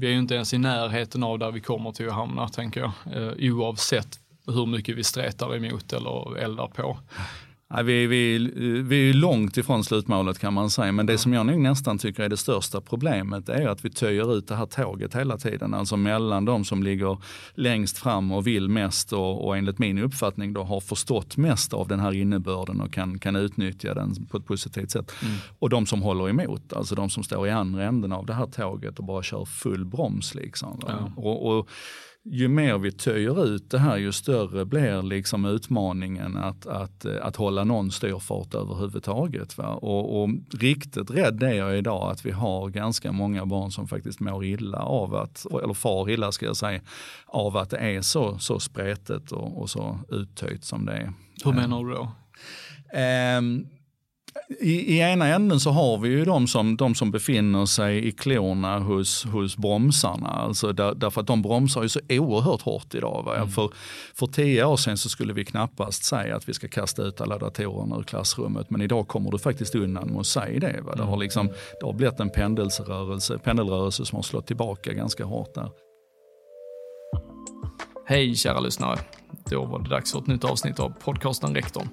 Vi är ju inte ens i närheten av där vi kommer till att hamna, tänker jag. Eh, oavsett hur mycket vi stretar emot eller eldar på. Ja, vi, vi, vi är långt ifrån slutmålet kan man säga, men det som jag nog nästan tycker är det största problemet är att vi töjer ut det här tåget hela tiden. Alltså mellan de som ligger längst fram och vill mest och, och enligt min uppfattning då har förstått mest av den här innebörden och kan, kan utnyttja den på ett positivt sätt. Mm. Och de som håller emot, alltså de som står i andra änden av det här tåget och bara kör full broms. Liksom. Ja. och, och ju mer vi töjer ut det här ju större blir liksom utmaningen att, att, att hålla någon styrfart överhuvudtaget. Va? Och, och riktigt rädd är jag idag att vi har ganska många barn som faktiskt mår illa av att, eller far illa ska jag säga, av att det är så, så spretigt och, och så uttöjt som det är. Hur menar du då? Um, i, I ena änden så har vi ju de som, de som befinner sig i klorna hos, hos bromsarna. Alltså där, därför att de bromsar ju så oerhört hårt idag. Mm. För, för tio år sedan så skulle vi knappast säga att vi ska kasta ut alla datorerna ur klassrummet. Men idag kommer du faktiskt undan med att säga det. Va? Det, har mm. liksom, det har blivit en pendelrörelse, pendelrörelse som har slått tillbaka ganska hårt där. Hej kära lyssnare. Då var det dags för ett nytt avsnitt av podcasten Rektorn.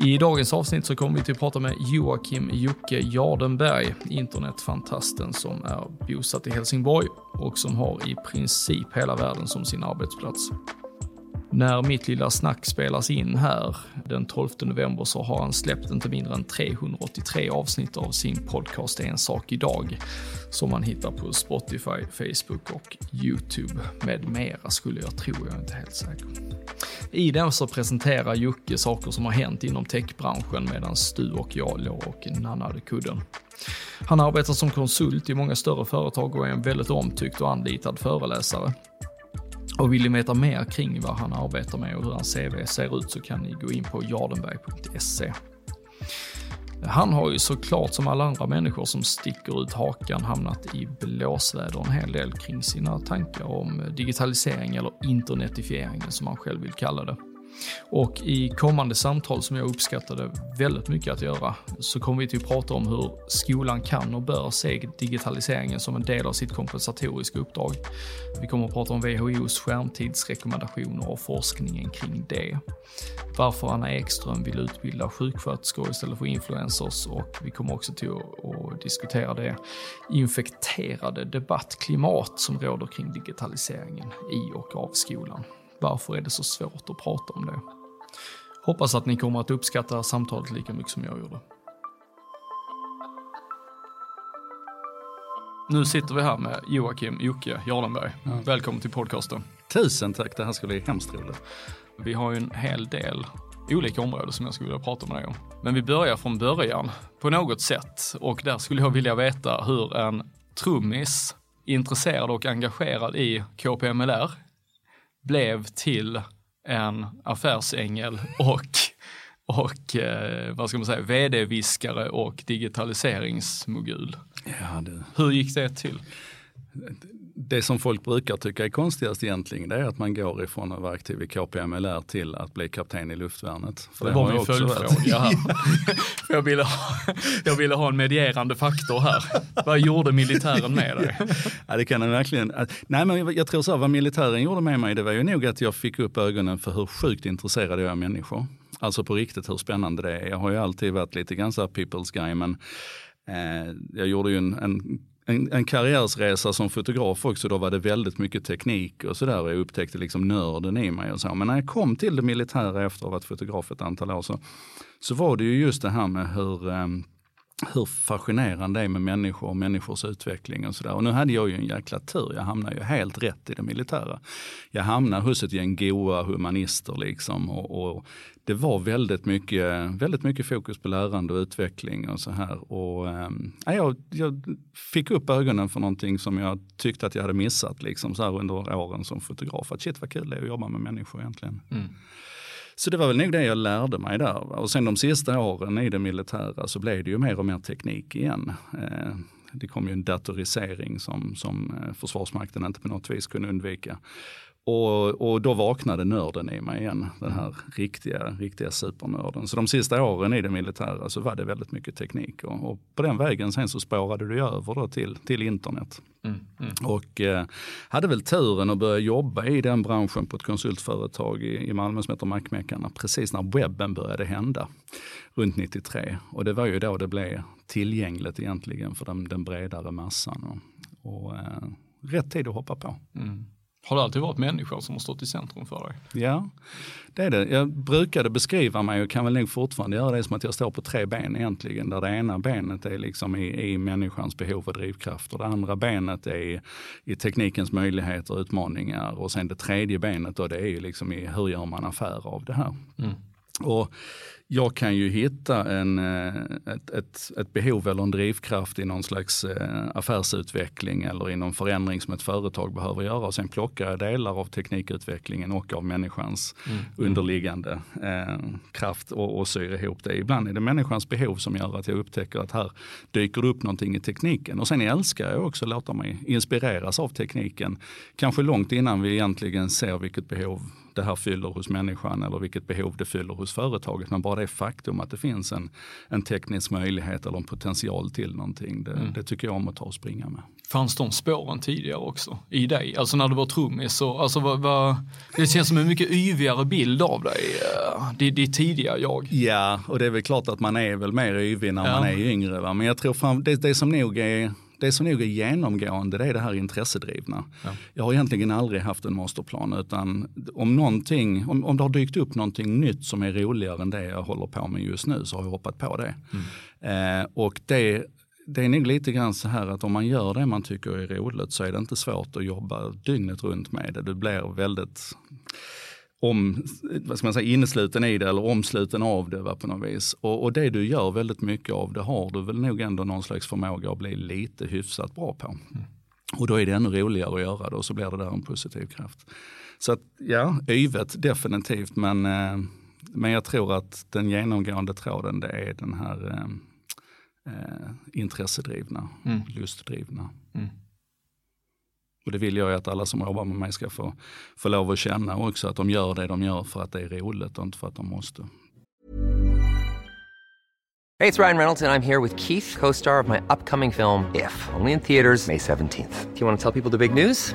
I dagens avsnitt så kommer vi till att prata med Joakim Jocke Jardenberg, internetfantasten som är bosatt i Helsingborg och som har i princip hela världen som sin arbetsplats. När mitt lilla snack spelas in här den 12 november så har han släppt inte mindre än 383 avsnitt av sin podcast En sak idag som man hittar på Spotify, Facebook och YouTube med mera skulle jag tro, jag är inte helt säker. I den så presenterar Jocke saker som har hänt inom techbranschen medan du och jag låg och nannade kudden. Han arbetar som konsult i många större företag och är en väldigt omtyckt och anlitad föreläsare. Och vill ni veta mer kring vad han arbetar med och hur hans CV ser ut så kan ni gå in på jardenberg.se. Han har ju såklart som alla andra människor som sticker ut hakan hamnat i blåsväder en hel del kring sina tankar om digitalisering eller internetifieringen som han själv vill kalla det. Och i kommande samtal som jag uppskattade väldigt mycket att göra så kommer vi till att prata om hur skolan kan och bör se digitaliseringen som en del av sitt kompensatoriska uppdrag. Vi kommer att prata om WHOs skärmtidsrekommendationer och forskningen kring det. Varför Anna Ekström vill utbilda sjuksköterskor istället för influencers och vi kommer också till att diskutera det infekterade debattklimat som råder kring digitaliseringen i och av skolan. Varför är det så svårt att prata om det? Hoppas att ni kommer att uppskatta samtalet lika mycket som jag gjorde. Nu sitter vi här med Joakim Jocke Jardenberg. Ja. Välkommen till podcasten. Tusen tack, det här ska bli hemskt roligt. Vi har ju en hel del olika områden som jag skulle vilja prata med dig om. Men vi börjar från början på något sätt och där skulle jag vilja veta hur en trummis intresserad och engagerad i KPMLR blev till en affärsängel och, och eh, vad ska man säga, vd-viskare och digitaliseringsmogul. Ja, det... Hur gick det till? Det som folk brukar tycka är konstigast egentligen det är att man går ifrån att vara aktiv i KPMLR till att bli kapten i luftvärnet. För det, det var min följdfråga här. jag, ville ha, jag ville ha en medierande faktor här. Vad gjorde militären med dig? ja, det kan verkligen. Nej, men jag tror så här, vad militären gjorde med mig det var ju nog att jag fick upp ögonen för hur sjukt intresserad jag är av människor. Alltså på riktigt hur spännande det är. Jag har ju alltid varit lite grann så här people's guy men eh, jag gjorde ju en, en en, en karriärsresa som fotograf också, då var det väldigt mycket teknik och sådär. Jag upptäckte liksom nörden i mig och så. Men när jag kom till det militära efter att ha varit fotograf ett antal år så, så var det ju just det här med hur um, hur fascinerande det är med människor och människors utveckling och sådär. Och nu hade jag ju en jäkla tur, jag hamnade ju helt rätt i det militära. Jag hamnade hos ett gäng goa humanister liksom och, och det var väldigt mycket, väldigt mycket fokus på lärande och utveckling och så här. Och, äh, jag, jag fick upp ögonen för någonting som jag tyckte att jag hade missat liksom, så här under åren som fotograf. Att shit vad kul det är att jobba med människor egentligen. Mm. Så det var väl nog det jag lärde mig där. Och sen de sista åren i det militära så blev det ju mer och mer teknik igen. Eh, det kom ju en datorisering som, som eh, Försvarsmakten inte på något vis kunde undvika. Och, och då vaknade nörden i mig igen, den här riktiga, riktiga supernörden. Så de sista åren i det militära så var det väldigt mycket teknik och, och på den vägen sen så spårade du över då till, till internet. Mm, mm. Och eh, hade väl turen att börja jobba i den branschen på ett konsultföretag i, i Malmö som heter Macmeckarna precis när webben började hända runt 93. Och det var ju då det blev tillgängligt egentligen för den, den bredare massan. Och, och eh, rätt tid att hoppa på. Mm. Har det alltid varit människan som har stått i centrum för dig? Ja, det är det. Jag brukade beskriva mig och kan väl nog fortfarande göra det som att jag står på tre ben egentligen. Där det ena benet är liksom i, i människans behov och drivkraft och det andra benet är i, i teknikens möjligheter och utmaningar och sen det tredje benet då det är ju liksom i hur gör man affär av det här. Mm. Och jag kan ju hitta en, eh, ett, ett, ett, behov eller en drivkraft i någon slags eh, affärsutveckling eller i någon förändring som ett företag behöver göra och sen plocka delar av teknikutvecklingen och av människans mm. underliggande eh, kraft och, och syr ihop det. Ibland är det människans behov som gör att jag upptäcker att här dyker det upp någonting i tekniken. Och sen älskar jag också att låta mig inspireras av tekniken. Kanske långt innan vi egentligen ser vilket behov det här fyller hos människan eller vilket behov det fyller hos företaget. Men bara det faktum att det finns en, en teknisk möjlighet eller en potential till någonting, det, mm. det tycker jag om att ta och springa med. Fanns de spåren tidigare också i dig? Alltså när du var trummis, alltså vad, vad, det känns som en mycket yvigare bild av dig, uh, det, det tidiga jag. Ja, och det är väl klart att man är väl mer yvig när ja. man är yngre. Va? Men jag tror fram, det, det som nog är det som nog är genomgående det är det här intressedrivna. Ja. Jag har egentligen aldrig haft en masterplan utan om, någonting, om, om det har dykt upp någonting nytt som är roligare än det jag håller på med just nu så har jag hoppat på det. Mm. Eh, och det det är nog lite grann så här att om man gör det man tycker är roligt så är det inte svårt att jobba dygnet runt med det. Det blir väldigt om, vad ska man säga, innesluten i det eller omsluten av det va, på något vis. Och, och, det du gör väldigt mycket av det har du väl nog ändå någon slags förmåga att bli lite hyfsat bra på. Mm. Och då är det ännu roligare att göra det och så blir det där en positiv kraft. Så att ja, yvet definitivt men, eh, men jag tror att den genomgående tråden det är den här eh, eh intressedrivna, mm. lustdrivna. Mm. Och det vill jag att alla som jobbar med mig ska få, få lov att känna också, att de gör det de gör för att det är roligt och inte för att de måste. Hej, det är Ryan Reynolds och jag är här med Keith, co-star of my upcoming film If, only in theaters May 17 th Do you want to tell people the big news?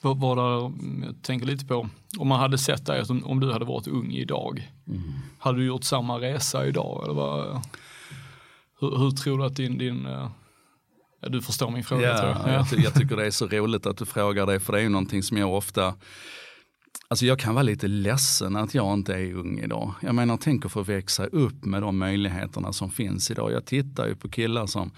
Vad, vad där, jag tänker lite på, om man hade sett dig, om du hade varit ung idag, mm. hade du gjort samma resa idag? Eller vad, hur, hur tror du att din, din eh, Ja, du förstår min fråga ja, tror jag. Ja. Jag, jag tycker det är så roligt att du frågar det, för det är ju någonting som jag ofta Alltså jag kan vara lite ledsen att jag inte är ung idag. Jag menar, tänk att få växa upp med de möjligheterna som finns idag. Jag tittar ju på killar som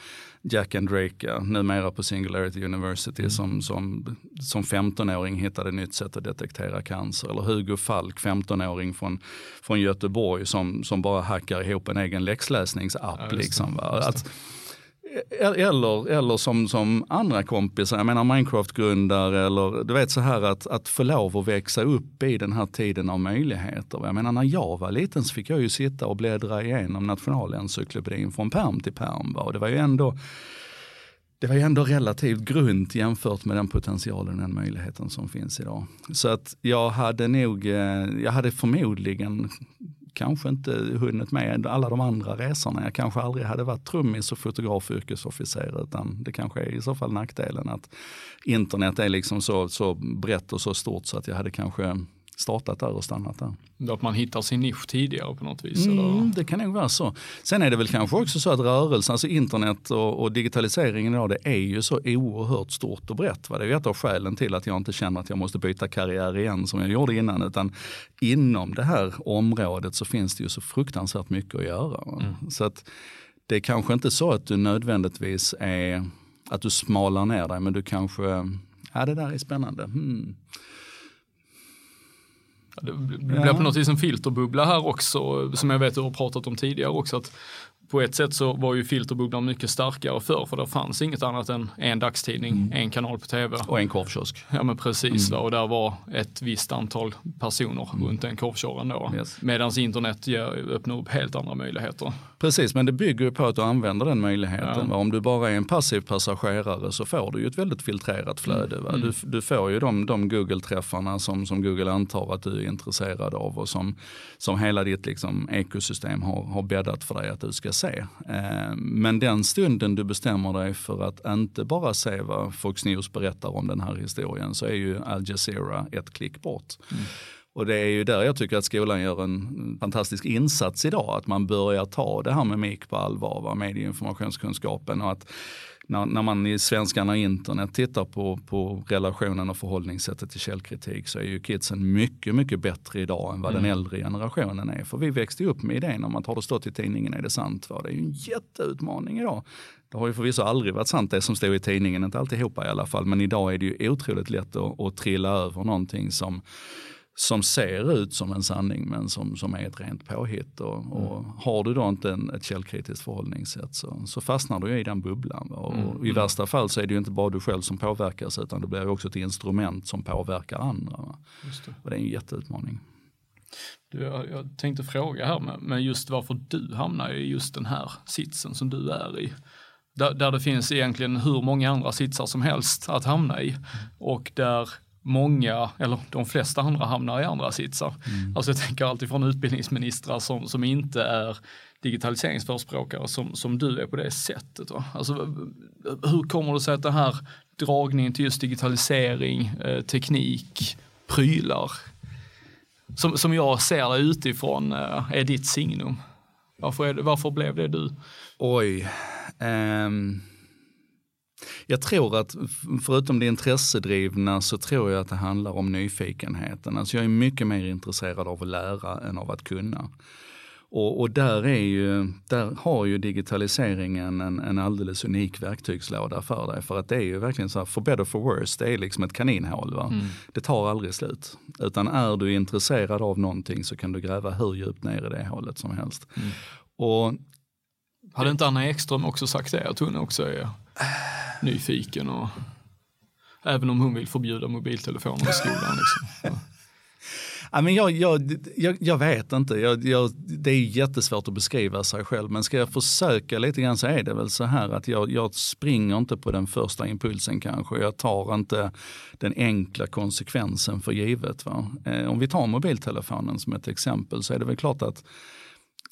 Jack and Drake, numera på Singularity University, mm. som, som, som 15-åring hittade nytt sätt att detektera cancer. Eller Hugo Falk, 15-åring från, från Göteborg, som, som bara hackar ihop en egen läxläsningsapp. Ja, liksom, va? Att, eller, eller som, som andra kompisar, jag menar Minecraft-grundare eller du vet så här att, att få lov att växa upp i den här tiden av möjligheter. Jag menar när jag var liten så fick jag ju sitta och bläddra igenom nationalencyklopedin från perm till perm. Och det var ju ändå det var ju ändå relativt grunt jämfört med den potentialen och den möjligheten som finns idag. Så att jag hade nog, eh, jag hade förmodligen kanske inte hunnit med alla de andra resorna. Jag kanske aldrig hade varit trummis och fotograf och yrkesofficer utan det kanske är i så fall nackdelen att internet är liksom så, så brett och så stort så att jag hade kanske startat där och stannat där. Att man hittar sin nisch tidigare på något vis? Mm, det kan nog vara så. Sen är det väl kanske också så att rörelsen, alltså internet och, och digitaliseringen idag, det är ju så oerhört stort och brett. Va? Det är ett av skälen till att jag inte känner att jag måste byta karriär igen som jag gjorde innan. Utan inom det här området så finns det ju så fruktansvärt mycket att göra. Mm. Så att det är kanske inte så att du nödvändigtvis är, att du smalar ner dig, men du kanske, ja det där är spännande. Hmm. Det blir ja. på något vis en filterbubbla här också, som jag vet du har pratat om tidigare också. Att på ett sätt så var ju filterbubblan mycket starkare förr för det fanns inget annat än en dagstidning, mm. en kanal på tv. Och en korvkiosk. Ja men precis mm. och där var ett visst antal personer mm. runt den korvkiosken då. Yes. Medan internet öppnar upp helt andra möjligheter. Precis, men det bygger ju på att du använder den möjligheten. Ja. Om du bara är en passiv passagerare så får du ju ett väldigt filtrerat flöde. Mm. Du, du, får ju de, de Google-träffarna som, som Google antar att du är intresserad av och som, som hela ditt liksom, ekosystem har, har bäddat för dig att du ska se. Eh, men den stunden du bestämmer dig för att inte bara se vad Fox News berättar om den här historien så är ju Al Jazeera ett klick bort. Mm. Och det är ju där jag tycker att skolan gör en fantastisk insats idag. Att man börjar ta det här med MIK på allvar, medieinformationskunskapen och att när, när man i svenskarna internet tittar på, på relationen och förhållningssättet till källkritik så är ju kidsen mycket, mycket bättre idag än vad mm. den äldre generationen är. För vi växte upp med idén om att har det stått i tidningen är det sant. Va? Det är ju en jätteutmaning idag. Det har ju förvisso aldrig varit sant det som stod i tidningen, inte alltihopa i alla fall, men idag är det ju otroligt lätt att, att trilla över någonting som som ser ut som en sanning men som, som är ett rent påhitt. Och, mm. och har du då inte en, ett källkritiskt förhållningssätt så, så fastnar du i den bubblan. Och, mm. och I värsta fall så är det ju inte bara du själv som påverkas utan det blir också ett instrument som påverkar andra. Det. Och det är en jätteutmaning. Du, jag, jag tänkte fråga här med, med just varför du hamnar i just den här sitsen som du är i. Där, det finns egentligen hur många andra sitsar som helst att hamna i. Och där många, eller de flesta andra hamnar i andra sitsar. Mm. Alltså jag tänker alltid från utbildningsministrar som, som inte är digitaliseringsförespråkare som, som du är på det sättet. Va? Alltså, hur kommer det sig att den här dragningen till just digitalisering, eh, teknik, prylar, som, som jag ser det utifrån eh, är ditt signum? Varför, det, varför blev det du? Oj. Um jag tror att förutom det intressedrivna så tror jag att det handlar om nyfikenheten. Alltså jag är mycket mer intresserad av att lära än av att kunna. Och, och där, är ju, där har ju digitaliseringen en, en alldeles unik verktygslåda för dig. För att det är ju verkligen så här, for better for worse, det är liksom ett kaninhål. Va? Mm. Det tar aldrig slut. Utan är du intresserad av någonting så kan du gräva hur djupt ner i det hålet som helst. Mm. Och, Hade inte Anna Ekström också sagt det? Att hon också är nyfiken och även om hon vill förbjuda mobiltelefoner i skolan. Liksom. Ja, men jag, jag, jag, jag vet inte, jag, jag, det är jättesvårt att beskriva sig själv. Men ska jag försöka lite grann så är det väl så här att jag, jag springer inte på den första impulsen kanske. Jag tar inte den enkla konsekvensen för givet. Va? Eh, om vi tar mobiltelefonen som ett exempel så är det väl klart att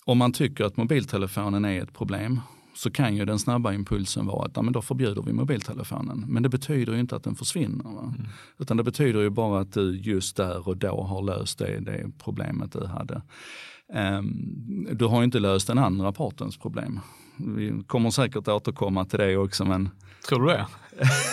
om man tycker att mobiltelefonen är ett problem så kan ju den snabba impulsen vara att ja, men då förbjuder vi mobiltelefonen. Men det betyder ju inte att den försvinner. Mm. Utan det betyder ju bara att du just där och då har löst det, det problemet du hade. Um, du har ju inte löst den andra partens problem. Vi kommer säkert återkomma till det också men Tror du det?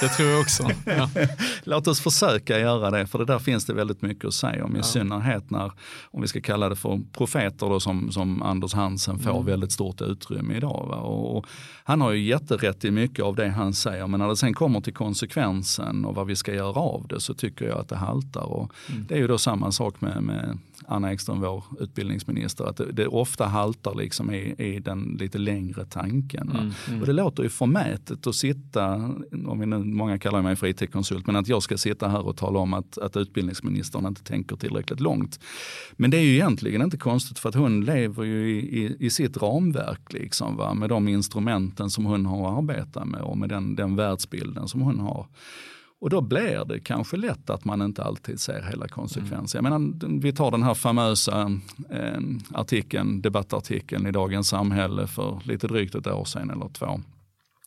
Det tror jag också. Ja. Låt oss försöka göra det, för det där finns det väldigt mycket att säga om. I ja. synnerhet när, om vi ska kalla det för profeter då, som, som Anders Hansen får mm. väldigt stort utrymme idag. Och, och, han har ju jätterätt i mycket av det han säger, men när det sen kommer till konsekvensen och vad vi ska göra av det så tycker jag att det haltar. Och mm. Det är ju då samma sak med, med Anna Ekström, vår utbildningsminister, att det, det ofta haltar liksom i, i den lite längre tanken. Mm, mm. Och det låter ju förmätet att sitta, om vi nu, många kallar mig för IT-konsult, men att jag ska sitta här och tala om att, att utbildningsministern inte tänker tillräckligt långt. Men det är ju egentligen inte konstigt för att hon lever ju i, i, i sitt ramverk liksom, va? med de instrumenten som hon har att arbeta med och med den, den världsbilden som hon har. Och då blir det kanske lätt att man inte alltid ser hela konsekvensen. Mm. Jag menar, vi tar den här famösa eh, artikeln, debattartikeln i Dagens Samhälle för lite drygt ett år sedan eller två.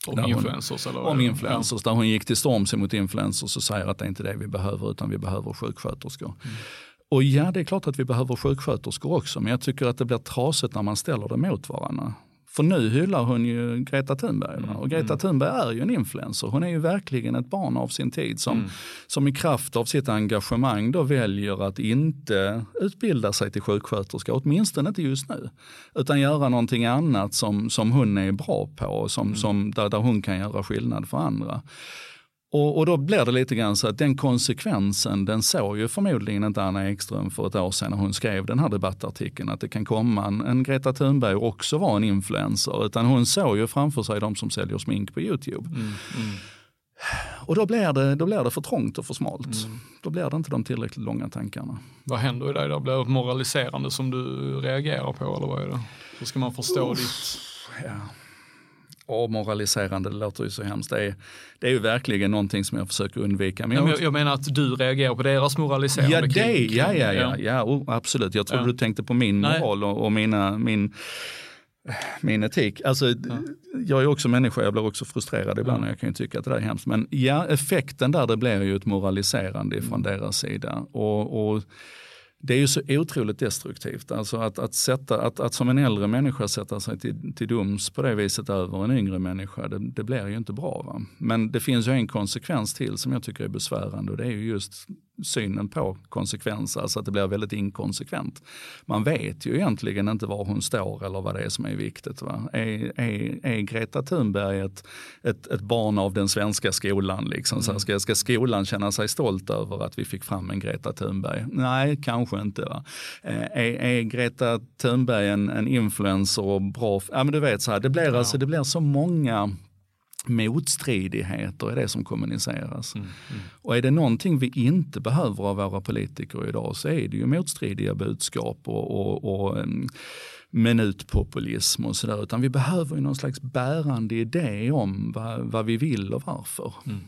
Om influencers? Eller om influencers, där hon gick till storms emot influencers och säger att det är inte det vi behöver utan vi behöver sjuksköterskor. Mm. Och ja, det är klart att vi behöver sjuksköterskor också, men jag tycker att det blir trasigt när man ställer det mot varandra. För nu hyllar hon ju Greta Thunberg. Mm, och Greta mm. Thunberg är ju en influencer. Hon är ju verkligen ett barn av sin tid som, mm. som i kraft av sitt engagemang då väljer att inte utbilda sig till sjuksköterska, åtminstone inte just nu. Utan göra någonting annat som, som hon är bra på, som, mm. som, där, där hon kan göra skillnad för andra. Och, och, då blir det lite grann så att den konsekvensen, den såg ju förmodligen inte Anna Ekström för ett år sedan när hon skrev den här debattartikeln, att det kan komma en, en Greta Thunberg och också vara en influencer, utan hon såg ju framför sig de som säljer smink på YouTube. Mm, mm. Och då blir, det, då blir det för trångt och för smalt. Mm. Då blir det inte de tillräckligt långa tankarna. Vad händer i dig då? Blir det ett moraliserande som du reagerar på eller vad är det? Hur ska man förstå Uff, ditt... Ja avmoraliserande, det låter ju så hemskt. Det är, det är ju verkligen någonting som jag försöker undvika. Men jag, jag, jag menar att du reagerar på deras moraliserande ja, det, Ja, ja, ja, ja oh, absolut. Jag tror ja. du tänkte på min moral och, och mina, min, min etik. Alltså, ja. Jag är också människa, jag blir också frustrerad ibland. Ja. Jag kan ju tycka att det där är hemskt. Men ja, effekten där det blir ju ett moraliserande mm. från deras sida. och, och det är ju så otroligt destruktivt. Alltså att, att, sätta, att, att som en äldre människa sätta sig till, till doms på det viset över en yngre människa, det, det blir ju inte bra. Va? Men det finns ju en konsekvens till som jag tycker är besvärande och det är ju just synen på konsekvenser, alltså att det blir väldigt inkonsekvent. Man vet ju egentligen inte var hon står eller vad det är som är viktigt. Va? Är, är, är Greta Thunberg ett, ett, ett, barn av den svenska skolan? Liksom? Så ska, ska skolan känna sig stolt över att vi fick fram en Greta Thunberg? Nej, kanske inte. Va? Eh, är, är Greta Thunberg en, en influencer och bra? Ja, men du vet, så här, det, blir ja. alltså, det blir så många motstridigheter i det som kommuniceras. Mm, mm. Och är det någonting vi inte behöver av våra politiker idag så är det ju motstridiga budskap och, och, och minutpopulism och sådär. Utan vi behöver ju någon slags bärande idé om vad, vad vi vill och varför. Mm.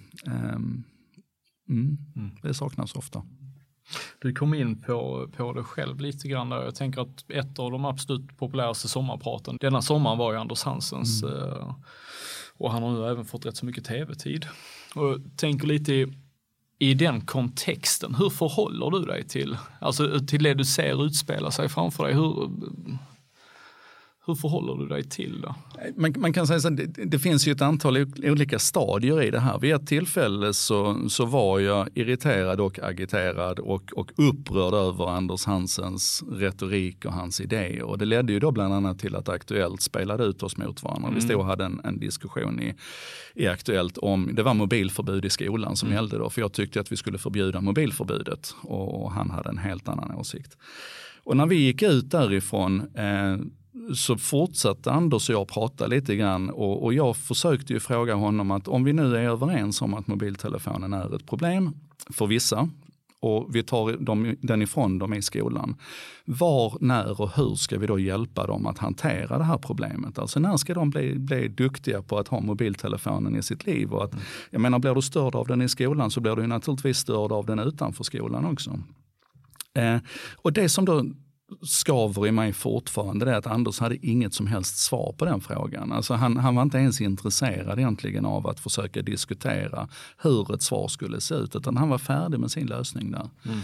Um, det saknas ofta. Du kom in på, på det själv lite grann där. Jag tänker att ett av de absolut populäraste sommarpraten denna sommar var ju Anders Hansens mm. uh, och han har nu även fått rätt så mycket tv-tid. Och jag tänker lite i, i den kontexten, hur förhåller du dig till, alltså till det du ser utspela sig framför dig? Hur, hur förhåller du dig till det? Man, man kan säga så det, det finns ju ett antal olika stadier i det här. Vid ett tillfälle så, så var jag irriterad och agiterad och, och upprörd över Anders Hansens retorik och hans idéer. Och det ledde ju då bland annat till att Aktuellt spelade ut oss mot varandra. Mm. Vi stod och hade en, en diskussion i, i Aktuellt om, det var mobilförbud i skolan som mm. gällde då. För jag tyckte att vi skulle förbjuda mobilförbudet och, och han hade en helt annan åsikt. Och när vi gick ut därifrån eh, så fortsatte Anders och jag prata lite grann och, och, jag försökte ju fråga honom att om vi nu är överens om att mobiltelefonen är ett problem för vissa och vi tar dem, den ifrån dem i skolan. Var, när och hur ska vi då hjälpa dem att hantera det här problemet? Alltså när ska de bli, bli duktiga på att ha mobiltelefonen i sitt liv? Och att, jag menar, blir du störd av den i skolan så blir du naturligtvis störd av den utanför skolan också. Eh, och det som då skaver i mig fortfarande det att Anders hade inget som helst svar på den frågan. Alltså han, han var inte ens intresserad egentligen av att försöka diskutera hur ett svar skulle se ut, utan han var färdig med sin lösning där. Mm.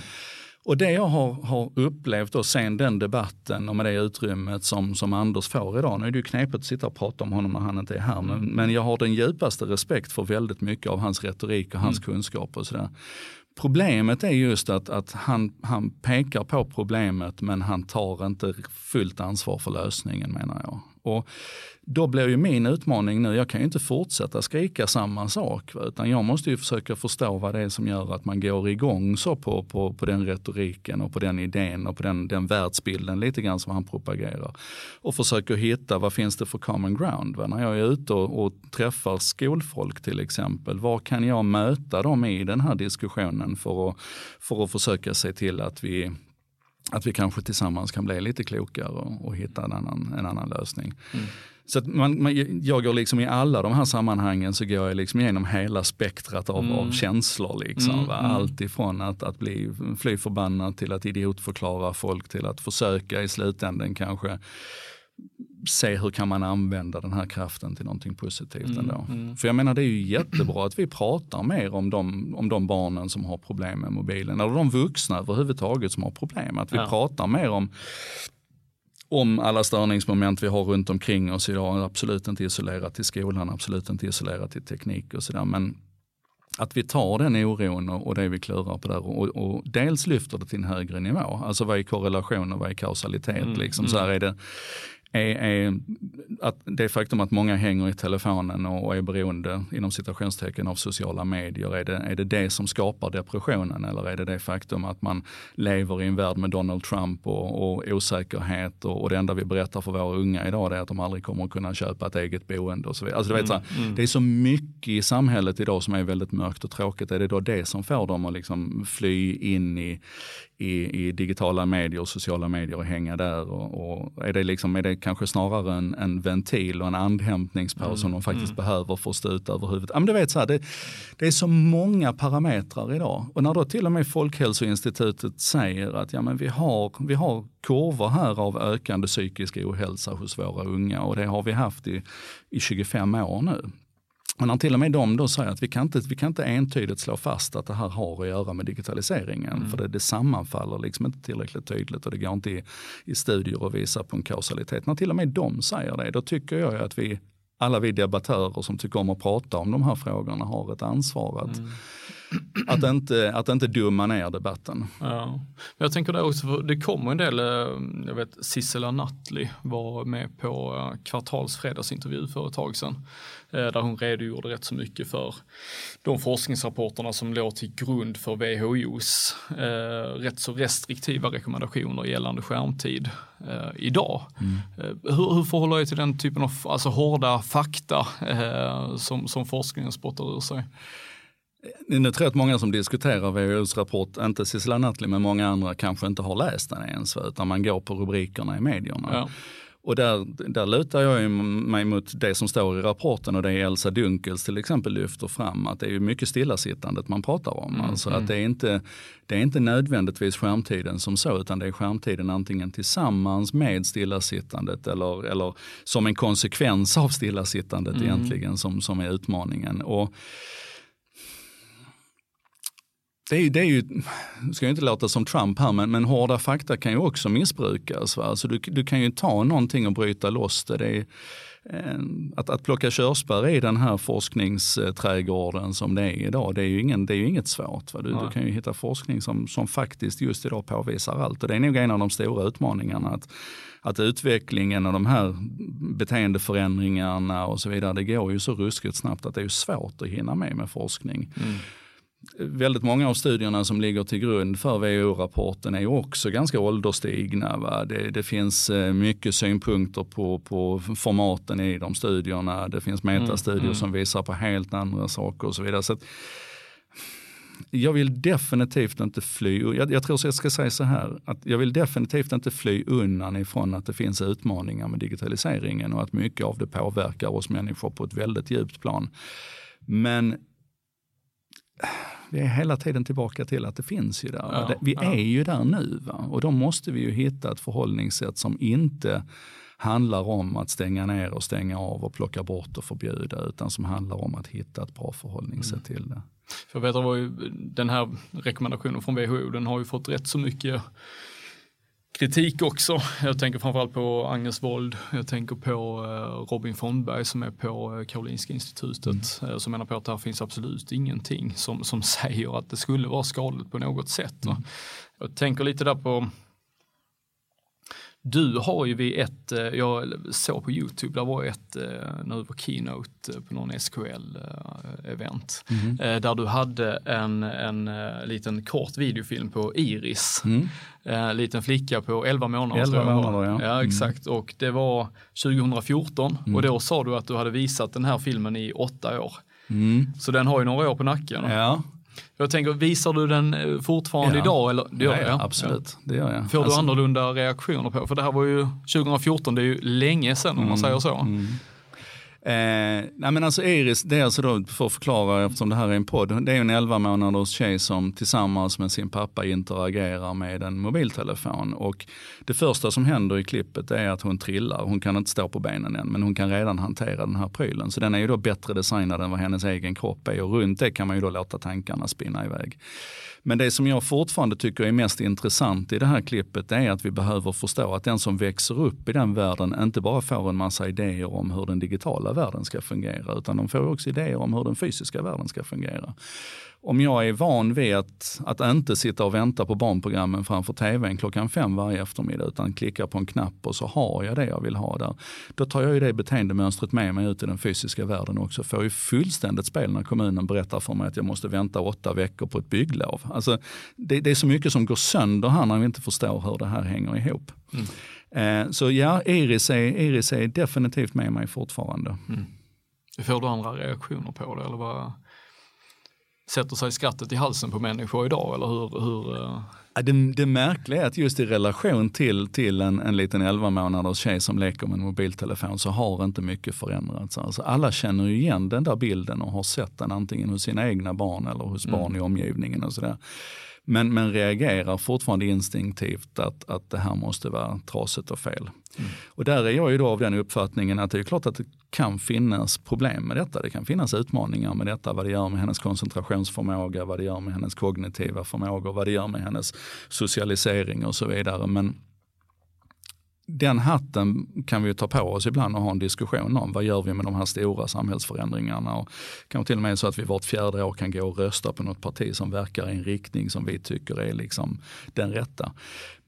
Och det jag har, har upplevt då sen den debatten och med det utrymmet som, som Anders får idag, nu är det ju knepigt att sitta och prata om honom när han inte är här, men, men jag har den djupaste respekt för väldigt mycket av hans retorik och hans mm. kunskap och sådär. Problemet är just att, att han, han pekar på problemet men han tar inte fullt ansvar för lösningen menar jag. Och då blir ju min utmaning nu, jag kan ju inte fortsätta skrika samma sak. Utan jag måste ju försöka förstå vad det är som gör att man går igång så på, på, på den retoriken och på den idén och på den, den världsbilden lite grann som han propagerar. Och försöker hitta vad finns det för common ground. Va? När jag är ute och, och träffar skolfolk till exempel, var kan jag möta dem i den här diskussionen för att, för att försöka se till att vi att vi kanske tillsammans kan bli lite klokare och, och hitta en annan, en annan lösning. Mm. Så man, man, jag går liksom i alla de här sammanhangen så går jag liksom igenom hela spektrat av, av känslor. Liksom, Mm, va? Allt ifrån att, att bli fly förbannad till att idiotförklara folk till att försöka i slutändan kanske se hur kan man använda den här kraften till någonting positivt ändå. För jag menar det är ju jättebra att vi pratar mer om de, om de barnen som har problem med mobilen, eller de vuxna överhuvudtaget som har problem. Att vi Ja. pratar mer om om alla störningsmoment vi har runt omkring oss idag, absolut inte isolerat till skolan, absolut inte isolerat till teknik och sådär. Men att vi tar den oron och, det vi klurar på där och, och dels lyfter det till en högre nivå. Alltså vad är korrelation och vad är kausalitet? liksom, så här är det, är, är att det faktum att många hänger i telefonen och, är beroende inom citationstecken av sociala medier, är det, är det det som skapar depressionen eller är det det faktum att man lever i en värld med Donald Trump och, och osäkerhet och, och det enda vi berättar för våra unga idag är att de aldrig kommer att kunna köpa ett eget boende och så vidare. Alltså, du vet, så här, Det är så mycket i samhället idag som är väldigt mörkt och tråkigt. Är det då det som får dem att liksom fly in i, i, i digitala medier och sociala medier och hänga där? Och, och är, det liksom, är det kanske snarare en, en ventil och en andhämtningspaus som de faktiskt behöver för att stå ut över huvudet? Ja, men du vet, så här, det, det är så många parametrar idag. Och när då till och med Folkhälsoinstitutet säger att ja, men vi, har, vi har kurvor här av ökande psykisk ohälsa hos våra unga och det har vi haft i, i 25 år nu. Och när till och med de då säger att vi kan, inte, vi kan inte entydigt slå fast att det här har att göra med digitaliseringen. För det, det sammanfaller liksom inte tillräckligt tydligt och det går inte i, i studier att visa på en kausalitet. När till och med de säger det, då tycker jag att vi, alla vi debattörer som tycker om att prata om de här frågorna har ett ansvar att, att, inte, att inte dumma ner debatten. Ja. Men jag tänker det också, för det kommer en del, eh, jag vet Sissela Nattli var med på eh, kvartalsfredagsintervju för ett tag sedan. Eh, Där hon redogjorde rätt så mycket för de forskningsrapporterna som låg till grund för WHOs eh, rätt så restriktiva rekommendationer gällande skärmtid eh, idag. Eh, hur, hur förhåller jag till den typen av alltså, hårda fakta eh, som, som forskningen spottar ur sig? Nu tror jag att många som diskuterar WHOs rapport, inte Sissela Nattli men många andra kanske inte har läst den ens, utan man går på rubrikerna i medierna. Ja. Och där, där lutar jag mig mot det som står i rapporten och det Elsa Dunkels till exempel lyfter fram, att det är mycket stillasittandet man pratar om. alltså att det är, inte, det är inte nödvändigtvis skärmtiden som så, utan det är skärmtiden antingen tillsammans med stillasittandet eller, eller som en konsekvens av stillasittandet egentligen som, som är utmaningen. Och det är, det är ju, ska ju inte låta som Trump här, men, men hårda fakta kan ju också missbrukas. Va? Alltså du, du kan ju ta någonting och bryta loss det. det är, eh, att, att plocka körsbär i den här forskningsträdgården som det är idag, det är ju, ingen, det är inget svårt. Du, du kan ju hitta forskning som, som faktiskt just idag påvisar allt. Och det är nog en av de stora utmaningarna. Att, att utvecklingen och de här beteendeförändringarna och så vidare, det går ju så ruskigt snabbt att det är svårt att hinna med med forskning väldigt många av studierna som ligger till grund för WHO-rapporten är också ganska ålderstigna. Va? Det, det finns eh, mycket synpunkter på, på formaten i de studierna. Det finns metastudier som visar på helt andra saker och så vidare. Så att, jag vill definitivt inte fly, jag, jag tror så jag ska säga så här, att jag vill definitivt inte fly undan ifrån att det finns utmaningar med digitaliseringen och att mycket av det påverkar oss människor på ett väldigt djupt plan. Men vi är hela tiden tillbaka till att det finns ju där. Ja, vi ja. är ju där nu va? och då måste vi ju hitta ett förhållningssätt som inte handlar om att stänga ner och stänga av och plocka bort och förbjuda utan som handlar om att hitta ett bra förhållningssätt till det. För jag vet, den här rekommendationen från WHO, den har ju fått rätt så mycket kritik också. Jag tänker framförallt på Agnes Wold, jag tänker på eh, Robin Fondberg som är på eh, Karolinska institutet, eh, som menar på att det här finns absolut ingenting som, som säger att det skulle vara skadligt på något sätt. va. Jag tänker lite där på du har ju vid ett, eh, jag såg på YouTube, där var ett, eh, när du var keynote eh, på någon SKL-event, eh, där du hade en, en liten kort videofilm på Iris. En liten flicka på 11 månader. 11 tror jag var. månader, ja. ja. exakt. Och det var 2014 och då sa du att du hade visat den här filmen i åtta år. Så den har ju några år på nacken. Ja, Jag tänker, visar du den eh, fortfarande Ja. idag? Eller? Det gör Ja, du, ja, absolut, det gör jag. Får Alltså- du annorlunda reaktioner på? För det här var ju 2014, det är ju länge sedan om man säger så. Mm. Eh, nej men alltså Iris, det är alltså då, för att förklara eftersom det här är en podd, det är en 11 månaders tjej som tillsammans med sin pappa interagerar med en mobiltelefon. Och det första som händer i klippet är att hon trillar, hon kan inte stå på benen än, men hon kan redan hantera den här prylen. Så den är ju då bättre designad än vad hennes egen kropp är och runt det kan man ju då låta tankarna spinna iväg. Men det som jag fortfarande tycker är mest intressant i det här klippet är att vi behöver förstå att den som växer upp i den världen inte bara får en massa idéer om hur den digitala världen ska fungera utan de får också idéer om hur den fysiska världen ska fungera. Om jag är van vid att, att inte sitta och vänta på barnprogrammen framför tvn klockan fem varje eftermiddag utan klicka på en knapp och så har jag det jag vill ha där. Då tar jag ju det beteendemönstret med mig ut i den fysiska världen också. Får ju fullständigt spel när kommunen berättar för mig att jag måste vänta åtta veckor på ett bygglov. Alltså, det, det är så mycket som går sönder här när vi inte förstår hur det här hänger ihop. Mm. Eh, så ja, Iris är, Iris är definitivt med mig fortfarande. Får du andra reaktioner på det? Eller vad? Sätter sig skrattet i halsen på människor idag? Eller hur? hur eh, Det, det märkliga är att just i relation till, till en, en liten 11 månaders tjej som leker med en mobiltelefon så har inte mycket förändrats. Alltså alla känner igen den där bilden och har sett den antingen hos sina egna barn eller hos barn i omgivningen. och sådär. Men, men reagerar fortfarande instinktivt att, att det här måste vara trasigt och fel. Och där är jag ju då av den uppfattningen att det är klart att det kan finnas problem med detta. Det kan finnas utmaningar med detta. Vad det gör med hennes koncentrationsförmåga, vad det gör med hennes kognitiva förmågor, vad det gör med hennes socialisering och så vidare. Men den hatten kan vi ta på oss ibland och ha en diskussion om. Vad gör vi med de här stora samhällsförändringarna? Och kanske till och med så att vi vart fjärde år kan gå och rösta på något parti som verkar i en riktning som vi tycker är liksom den rätta.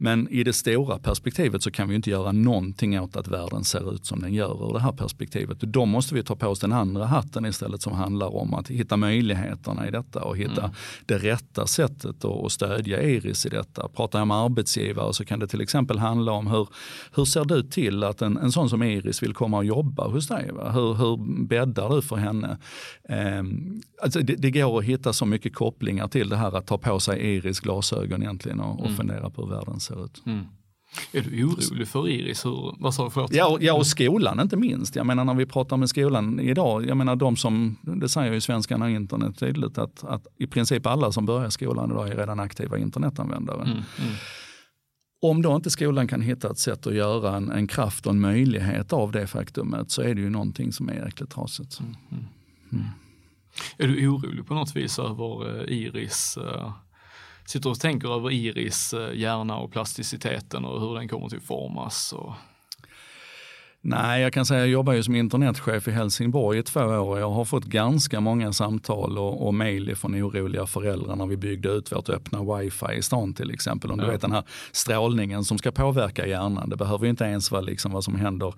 Men i det stora perspektivet så kan vi inte göra någonting åt att världen ser ut som den gör ur det här perspektivet. Då måste vi ta på oss den andra hatten istället som handlar om att hitta möjligheterna i detta och hitta det rätta sättet att stödja Iris i detta. Pratar jag med arbetsgivare så kan det till exempel handla om hur, hur ser du till att en, en sån som Iris vill komma och jobba hos dig? Va? Hur, hur bäddar du för henne? Ehm, alltså det, det går att hitta så mycket kopplingar till det här att ta på sig Iris glasögon egentligen och, och fundera på hur världen ser ut. är du orolig för Iris? Hur, vad sa du? Förlåt? Ja, och- ja, och skolan inte minst. Jag menar när vi pratar med skolan idag, jag menar de som, det säger ju svenskarna och internet tydligt, att, att i princip alla som börjar skolan idag är redan aktiva internetanvändare. Om då inte skolan kan hitta ett sätt att göra en, en kraft och en möjlighet av det faktumet så är det ju någonting som är jäkligt trasigt. Är du orolig på något vis över eh, Iris? eh, Sitter och tänker över Iris eh, hjärna och plasticiteten och hur den kommer till formas? Och... Nej, jag kan säga att jag jobbar ju som internetchef i Helsingborg i två år och jag har fått ganska många samtal och, och mejl från oroliga föräldrar när vi byggde ut vårt öppna wifi i stan till exempel. Om du Ja. vet den här strålningen som ska påverka hjärnan. Det behöver ju inte ens vara liksom vad som händer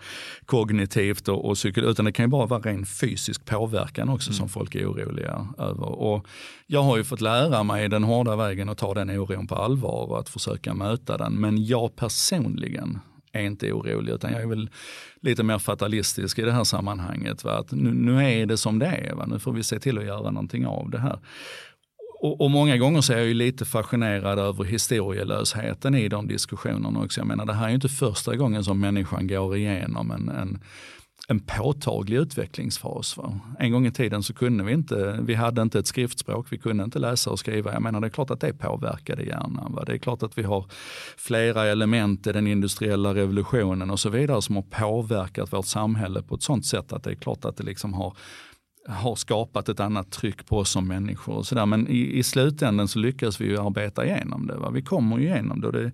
kognitivt och, och psyko, utan det kan ju bara vara ren fysisk påverkan också som folk är oroliga över. Och jag har ju fått lära mig den hårda vägen att ta den oron på allvar och att försöka möta den. Men jag personligen är inte orolig utan jag är väl lite mer fatalistisk i det här sammanhanget. Va? Att nu, nu är det som det är, va? nu får vi se till att göra någonting av det här. Och, och många gånger så är jag ju lite fascinerad över historielösheten i de diskussionerna också. Jag menar det här är ju inte första gången som människan går igenom en, en, en påtaglig utvecklingsfas. Va? En gång i tiden så kunde vi inte, vi hade inte ett skriftspråk, vi kunde inte läsa och skriva. Jag menar det är klart att det påverkade hjärnan. Va? Det är klart att vi har flera element i den industriella revolutionen och så vidare som har påverkat vårt samhälle på ett sånt sätt att det är klart att det liksom har har skapat ett annat tryck på oss som människor. Och så där. Men i, i slutändan så lyckas vi ju arbeta igenom det. Va? Vi kommer ju igenom det. Och det,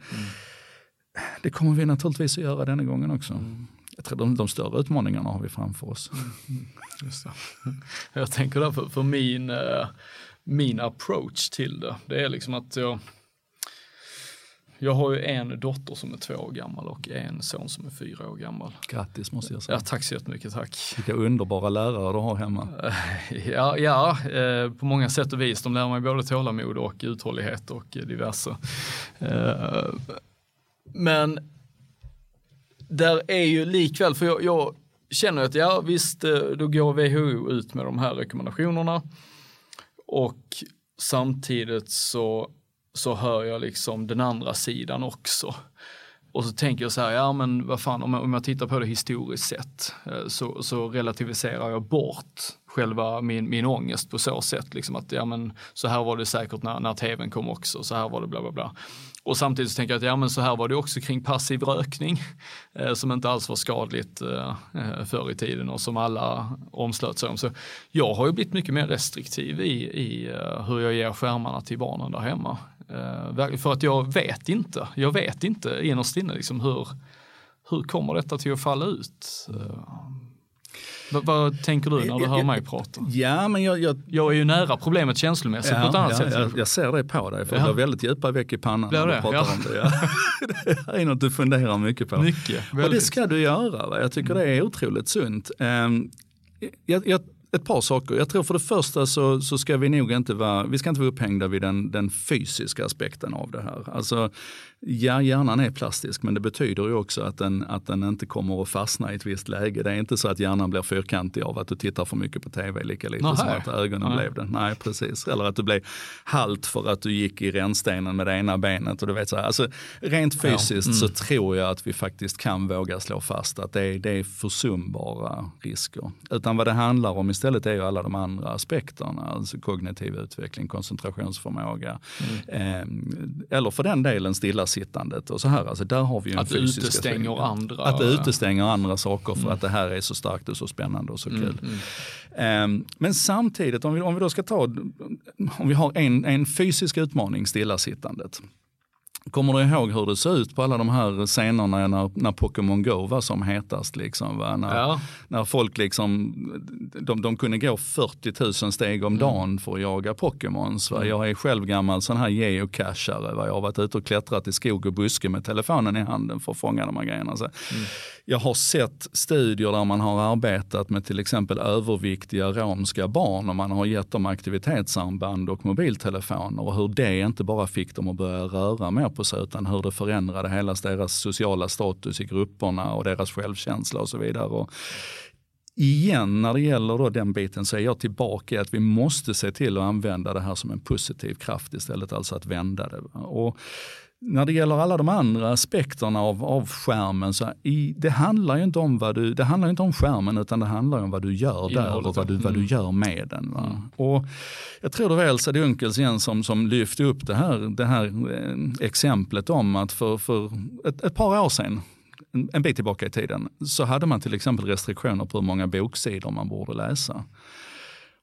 det kommer vi naturligtvis att göra denna gången också. Jag tror de, de större utmaningarna har vi framför oss. Jag tänker därför, för min, eh, min approach till det, det är liksom att jag, jag har ju en dotter som är två år gammal och en son som är fyra år gammal. Grattis måste jag säga. Ja, tack så jättemycket, tack. Vilka underbara lärare du har hemma. Ja, ja eh, på många sätt och vis. De lär mig både tålamod och uthållighet och diverse. Eh, men där är ju likväl, för jag, jag känner att ja visst, eh, då går WHO ut med de här rekommendationerna och samtidigt så, så hör jag liksom den andra sidan också. Och så tänker jag så här, ja men vad fan om jag, om jag tittar på det historiskt sett eh, så, så relativiserar jag bort själva min, min ångest på så sätt. Liksom att ja men så här var det säkert när, när tvn kom också, så här var det bla bla bla. Och samtidigt så tänker jag att ja men så här var det också kring passiv rökning eh, som inte alls var skadligt eh, eh, förr i tiden och som alla omslöt sig om. Så jag har ju blivit mycket mer restriktiv i, i eh, hur jag ger skärmarna till barnen där hemma. Eh, för att jag vet inte, jag vet inte innerst inne liksom hur, hur kommer detta till att falla ut? Eh, Uh, vad, tänker du när du hör mig prata? Ja, men jag, jag, jag är ju nära problemet känslomässigt ja, på ett annat ja, sätt. Jag, jag, ser det på dig, för ja. du har väldigt djupa veck i pannan när du pratar ja. om det. Ja. det är något du funderar mycket på. Mycket, Och det ska du göra. Va? Jag tycker det är otroligt sunt. Um, jag, ett par saker. Jag tror för det första så, så ska vi nog inte vara, vi ska inte vara upphängda vid den, den fysiska aspekten av det här. Alltså Ja, hjärnan är plastisk men det betyder ju också att den, att den inte kommer att fastna i ett visst läge. Det är inte så att hjärnan blir fyrkantig av att du tittar för mycket på tv lika lite Aha. som att ögonen Aha. blev det. Nej, precis. Eller att du blev halt för att du gick i rännstenen med det ena benet. Och du vet så här. Alltså, rent fysiskt ja. mm. så tror jag att vi faktiskt kan våga slå fast att det är, det är försumbara risker. Utan vad det handlar om istället är ju alla de andra aspekterna. Alltså kognitiv utveckling, koncentrationsförmåga. Mm. Eh, eller för den delen stilla sittandet och så här. Alltså där har vi ju att det utestänger andra. Att det utestänger andra saker för mm. att det här är så starkt och så spännande och så mm, kul. Mm. Um, men samtidigt, om vi, om vi då ska ta, om vi har en, en fysisk utmaning, stillasittandet. Kommer du ihåg hur det såg ut på alla de här scenerna när, när Pokémon Go var som hetast? Liksom, va? När, ja. när folk liksom, de, de kunde gå 40 000 steg om mm. dagen för att jaga Pokémons. Va? Mm. Jag är själv gammal sån här geocachare. Va? Jag har varit ute och klättrat i skog och buske med telefonen i handen för att fånga de här grejerna. Så, mm. Jag har sett studier där man har arbetat med till exempel överviktiga romska barn och man har gett dem aktivitetsarmband och mobiltelefoner och hur det inte bara fick dem att börja röra mer på sig utan hur det förändrade hela deras sociala status i grupperna och deras självkänsla och så vidare. Och igen, när det gäller då den biten så är jag tillbaka i att vi måste se till att använda det här som en positiv kraft istället, alltså att vända det. Och när det gäller alla de andra aspekterna av, av skärmen, så i, det handlar ju inte om vad du, det handlar inte om skärmen utan det handlar om vad du gör där och vad du, vad du mm. gör med den. Mm. Och jag tror det var Elsa Dunkels igen som, som lyfte upp det här, det här eh, exemplet om att för, för ett, ett par år sedan, en, en bit tillbaka i tiden, så hade man till exempel restriktioner på hur många boksidor man borde läsa.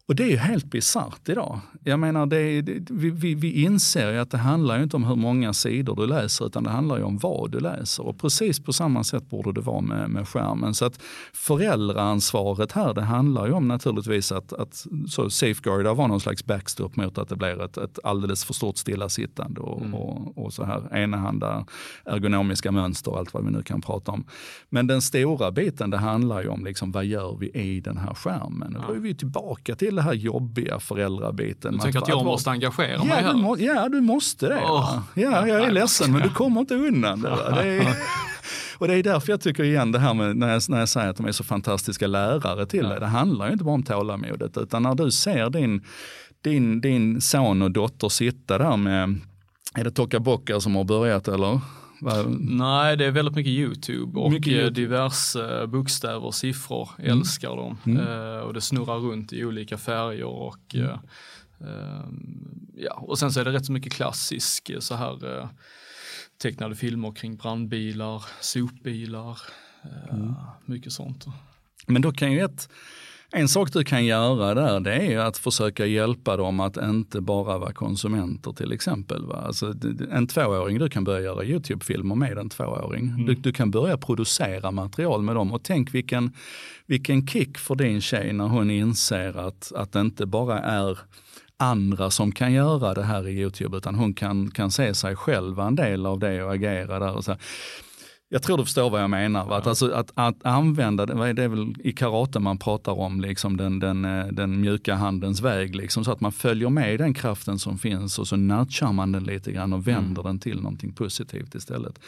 Och det är ju helt bisarrt idag. Jag menar, det, det, vi, vi, vi inser ju att det handlar ju inte om hur många sidor du läser utan det handlar ju om vad du läser. Och precis på samma sätt borde det vara med, med skärmen. Så att föräldraansvaret här, det handlar ju om naturligtvis att, att så safeguarda var någon slags backstop mot att det blir ett, ett alldeles för stort stillasittande och, mm. och, och så här enahanda ergonomiska mönster och allt vad vi nu kan prata om. Men den stora biten, det handlar ju om liksom, vad gör vi i den här skärmen? Och då är vi tillbaka till till det här jobbiga föräldrabiten. Du tänker att, att jag måste engagera ja, mig här? Du må, ja, du måste det. Oh. Ja, jag är ledsen, men du kommer inte undan det. det är, och det är därför jag tycker igen det här med när jag, när jag säger att de är så fantastiska lärare till det. Det handlar ju inte bara om tålamodet, utan när du ser din, din, din son och dotter sitta där med, är det Tokaboka som har börjat eller? Nej, det är väldigt mycket YouTube och mycket YouTube. diverse bokstäver och siffror. Mm. Älskar dem. Mm. Uh, och det snurrar runt i olika färger och uh, uh, ja, och sen så är det rätt så mycket klassisk så här tecknade filmer kring brandbilar, sopbilar, mm. mycket sånt. Men då kan ju ett en sak du kan göra där det är att försöka hjälpa dem att inte bara vara konsumenter till exempel. Va? Alltså, en tvååring, du kan börja göra YouTube-filmer med en tvååring. Mm. Du, du, kan börja producera material med dem och tänk vilken, vilken kick för din tjej när hon inser att, att det inte bara är andra som kan göra det här i YouTube utan hon kan, kan se sig själv en del av det och agera där. Och så. Jag tror du förstår vad jag menar. Ja. Att, alltså, att, att använda, det, är väl i karate man pratar om, liksom den, den, eh, den mjuka handens väg. Liksom, så att man följer med den kraften som finns och så nudgar man den lite grann och vänder mm. den till någonting positivt istället.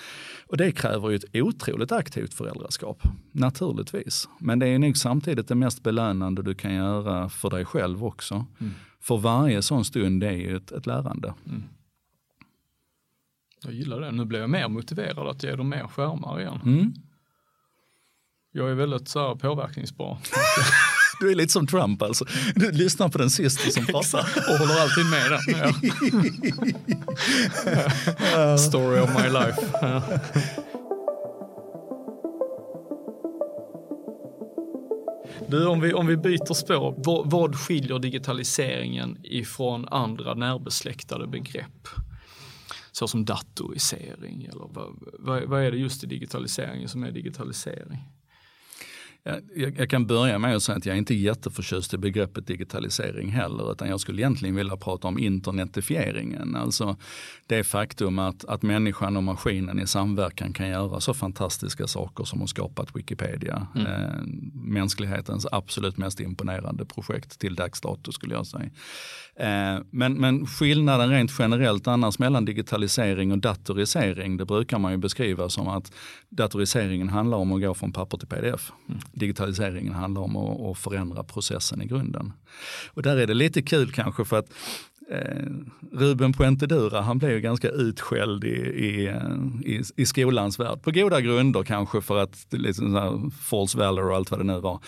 Och det kräver ju ett otroligt aktivt föräldraskap, naturligtvis. Men det är nog samtidigt det mest belönande du kan göra för dig själv också. Mm. För varje sån stund är ju ett, ett lärande. Mm. Jag gillar det. Nu blir jag mer motiverad att ge dem mer skärmar igen. Mm. Jag är väldigt så här påverkningsbar. Du är lite som Trump alltså. Du lyssnar på den sista som pratar. och håller alltid med den. Ja. Story of my life. Ja. Du, om vi, om vi byter spår, vad, vad skiljer digitaliseringen ifrån andra närbesläktade begrepp? Så som datorisering eller vad, vad, vad är det just i digitaliseringen som är digitalisering? Jag, jag, kan börja med att säga att jag inte är jätteförtjust i begreppet digitalisering heller, utan jag skulle egentligen vilja prata om internetifieringen. Alltså det faktum att, att människan och maskinen i samverkan kan göra så fantastiska saker som att skapa ett Wikipedia. Mm. Eh, mänsklighetens absolut mest imponerande projekt till dags dato skulle jag säga. Eh, men, men skillnaden rent generellt annars mellan digitalisering och datorisering, det brukar man ju beskriva som att datoriseringen handlar om att gå från papper till pdf. Mm digitaliseringen handlar om att, att förändra processen i grunden. Och där är det lite kul kanske för att Eh, Ruben Puentedura han blev ju ganska utskälld i, i, i, i skolans värld. På goda grunder kanske för att liksom false valor och allt vad det nu var.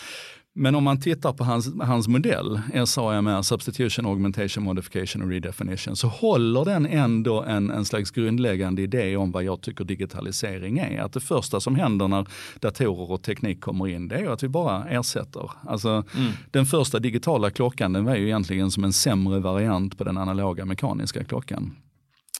Men om man tittar på hans, hans modell, SAMR, Substitution, Augmentation, Modification och Redefinition, så håller den ändå en, en slags grundläggande idé om vad jag tycker digitalisering är. Att det första som händer när datorer och teknik kommer in, det är att vi bara ersätter. Alltså, mm. Den första digitala klockan, den var ju egentligen som en sämre variant på den analoga mekaniska klockan.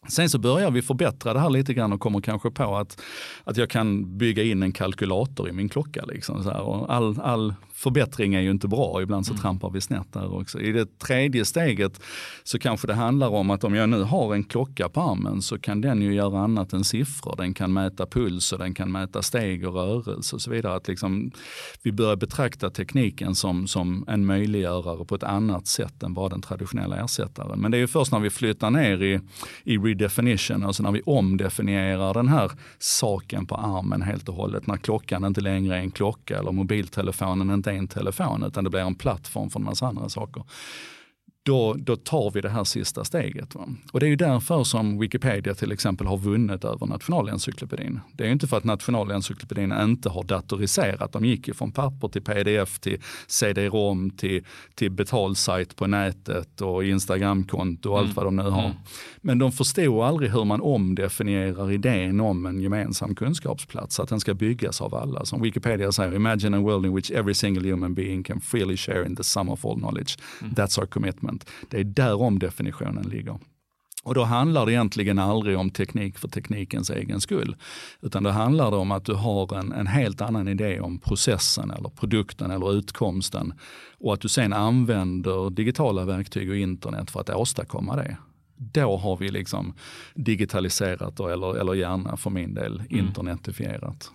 Sen så börjar vi förbättra det här lite grann och kommer kanske på att, att jag kan bygga in en kalkylator i min klocka. Liksom, så här. Och all, all förbättring är ju inte bra, ibland så mm. trampar vi snett där också. I det tredje steget så kanske det handlar om att om jag nu har en klocka på armen så kan den ju göra annat än siffror. Den kan mäta puls och den kan mäta steg och rörelse och så vidare. Att liksom, vi börjar betrakta tekniken som, som en möjliggörare på ett annat sätt än bara den traditionella ersättaren. Men det är ju först när vi flyttar ner i, i redefinition, alltså när vi omdefinierar den här saken på armen helt och hållet. När klockan inte längre är en klocka eller mobiltelefonen inte inte är en telefon utan det blir en plattform för en massa andra saker. Då, då tar vi det här sista steget. Va? Och det är ju därför som Wikipedia till exempel har vunnit över Nationalencyklopedin. Det är ju inte för att Nationalencyklopedin inte har datoriserat. De gick ju från papper till pdf till cd-rom till, till betalsajt på nätet och Instagramkonto och allt mm. vad de nu har. Mm. Men de förstod aldrig hur man omdefinierar idén om en gemensam kunskapsplats, att den ska byggas av alla. Som Wikipedia säger, imagine a world in which every single human being can freely share in the sum of all knowledge. Mm. That's our commitment. Det är där omdefinitionen ligger. Och då handlar det egentligen aldrig om teknik för teknikens egen skull. Utan då handlar det om att du har en, en helt annan idé om processen eller produkten eller utkomsten. Och att du sen använder digitala verktyg och internet för att åstadkomma det då har vi liksom digitaliserat eller, eller gärna för min del mm. internetifierat.